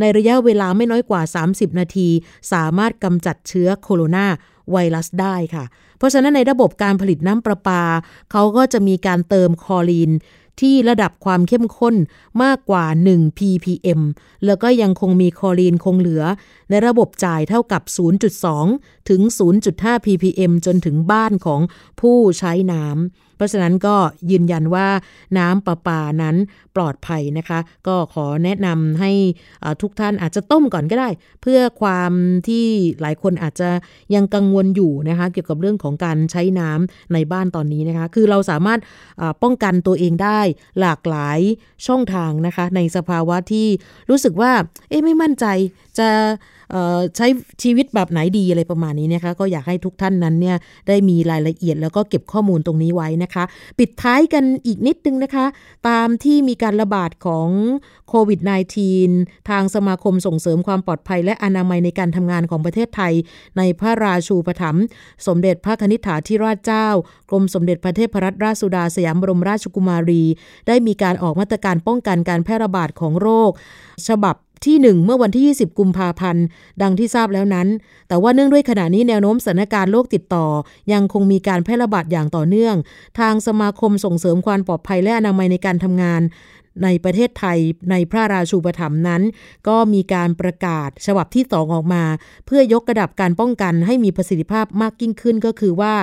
ในระยะเวลาไม่น้อยกว่า 30 นาที สามารถกำจัดเชื้อโคโรนาไวรัสได้ค่ะ เพราะฉะนั้นในระบบการผลิตน้ำประปา เขาก็จะมีการเติมคอลีน ที่ระดับความเข้มข้นมากกว่า 1 ppm แล้วก็ยังคงมีคอรีนคงเหลือในระบบจ่ายเท่ากับ 0.2 ถึง 0.5 ppm จนถึงบ้านของผู้ใช้น้ำ เพราะฉะนั้นก็ยืนยันว่าน้ำประปานั้นปลอดภัยนะคะ ก็ขอแนะนำให้ทุกท่านอาจจะต้มก่อนก็ได้ เพื่อความที่หลายคนอาจจะยังกังวลอยู่นะคะ เกี่ยวกับเรื่องของการใช้น้ำในบ้านตอนนี้นะคะ คือเราสามารถป้องกันตัวเองได้หลากหลายช่องทางนะคะ ในสภาวะที่รู้สึกว่า เอ๊ะไม่มั่นใจจะ ใช้ชีวิตแบบไหนดีอะไรประมาณนี้นะคะก็อยากให้ทุกท่านนั้นเนี่ยได้มีรายละเอียดแล้วก็เก็บข้อมูลตรงนี้ไว้นะคะ ปิดท้ายกันอีกนิดนึงนะคะ ตามที่มีการระบาดของโควิด -19 ทางสมาคมส่งเสริมความปลอดภัย และอนามัยในการทำงานของประเทศไทย ในพระราชูปถัมภ์สมเด็จพระนิษฐาธิราชเจ้า กรมสมเด็จพระเทพรัตนราชสุดาสยามบรมราชกุมารี ได้มีการออกมาตรการป้องกันการแพร่ระบาดของโรค ฉบับ ที่ 1 เมื่อวันที่ 20 กุมภาพันธ์ ดังที่ทราบแล้วนั้น แต่ว่าเนื่องด้วยขณะนี้แนวโน้มสถานการณ์โรคติดต่อ ยังคงมีการแพร่ระบาดอย่างต่อเนื่อง ทางสมาคมส่งเสริมความปลอดภัยและอนามัยในการทำงานในประเทศไทยในพระราชูปถัมภ์นั้น ก็มีการประกาศฉบับที่2ออกมา เพื่อยกระดับการป้องกันให้มีประสิทธิภาพมากยิ่งขึ้นก็คือว่า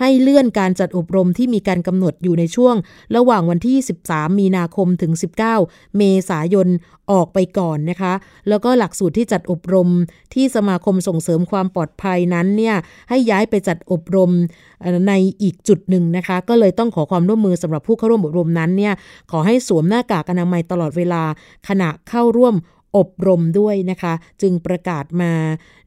ให้เลื่อนการจัดอบรมที่มีการกำหนดอยู่ในช่วง ระหว่างวันที่ 13 มีนาคมถึง 19 เมษายน ออกไปก่อนนะคะ แล้วก็หลักสูตรที่จัดอบรมที่สมาคมส่งเสริมความปลอดภัยนั้นเนี่ยให้ย้ายไปจัดอบรมในอีกจุดหนึ่งนะคะ ก็เลยต้องขอความร่วมมือสำหรับผู้เข้าร่วมอบรมนั้นเนี่ยขอให้สวมหน้ากากอนามัยตลอดเวลาขณะเข้าร่วม อบรมด้วยนะคะ จึงประกาศมา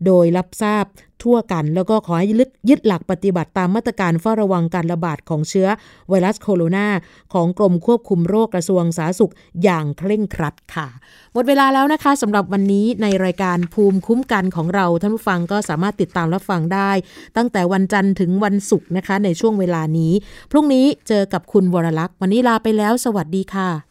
โดยรับทราบทั่วกันแล้วก็ขอให้ยึดยึดหลักปฏิบัติตามมาตรการเฝ้าระวังการระบาดของเชื้อไวรัสโคโรนาของกรมควบคุมโรคกระทรวงสาธารณสุขอย่างเคร่งครัดค่ะ หมดเวลาแล้วนะคะสำหรับวันนี้ในรายการภูมิคุ้มกันของเราท่านผู้ฟังก็สามารถติดตามรับฟังได้ ตั้งแต่วันจันทร์ถึงวันศุกร์นะคะ ในช่วงเวลานี้ พรุ่งนี้เจอกับคุณวรลักษณ์วันนี้ลาไปแล้ว สวัสดีค่ะ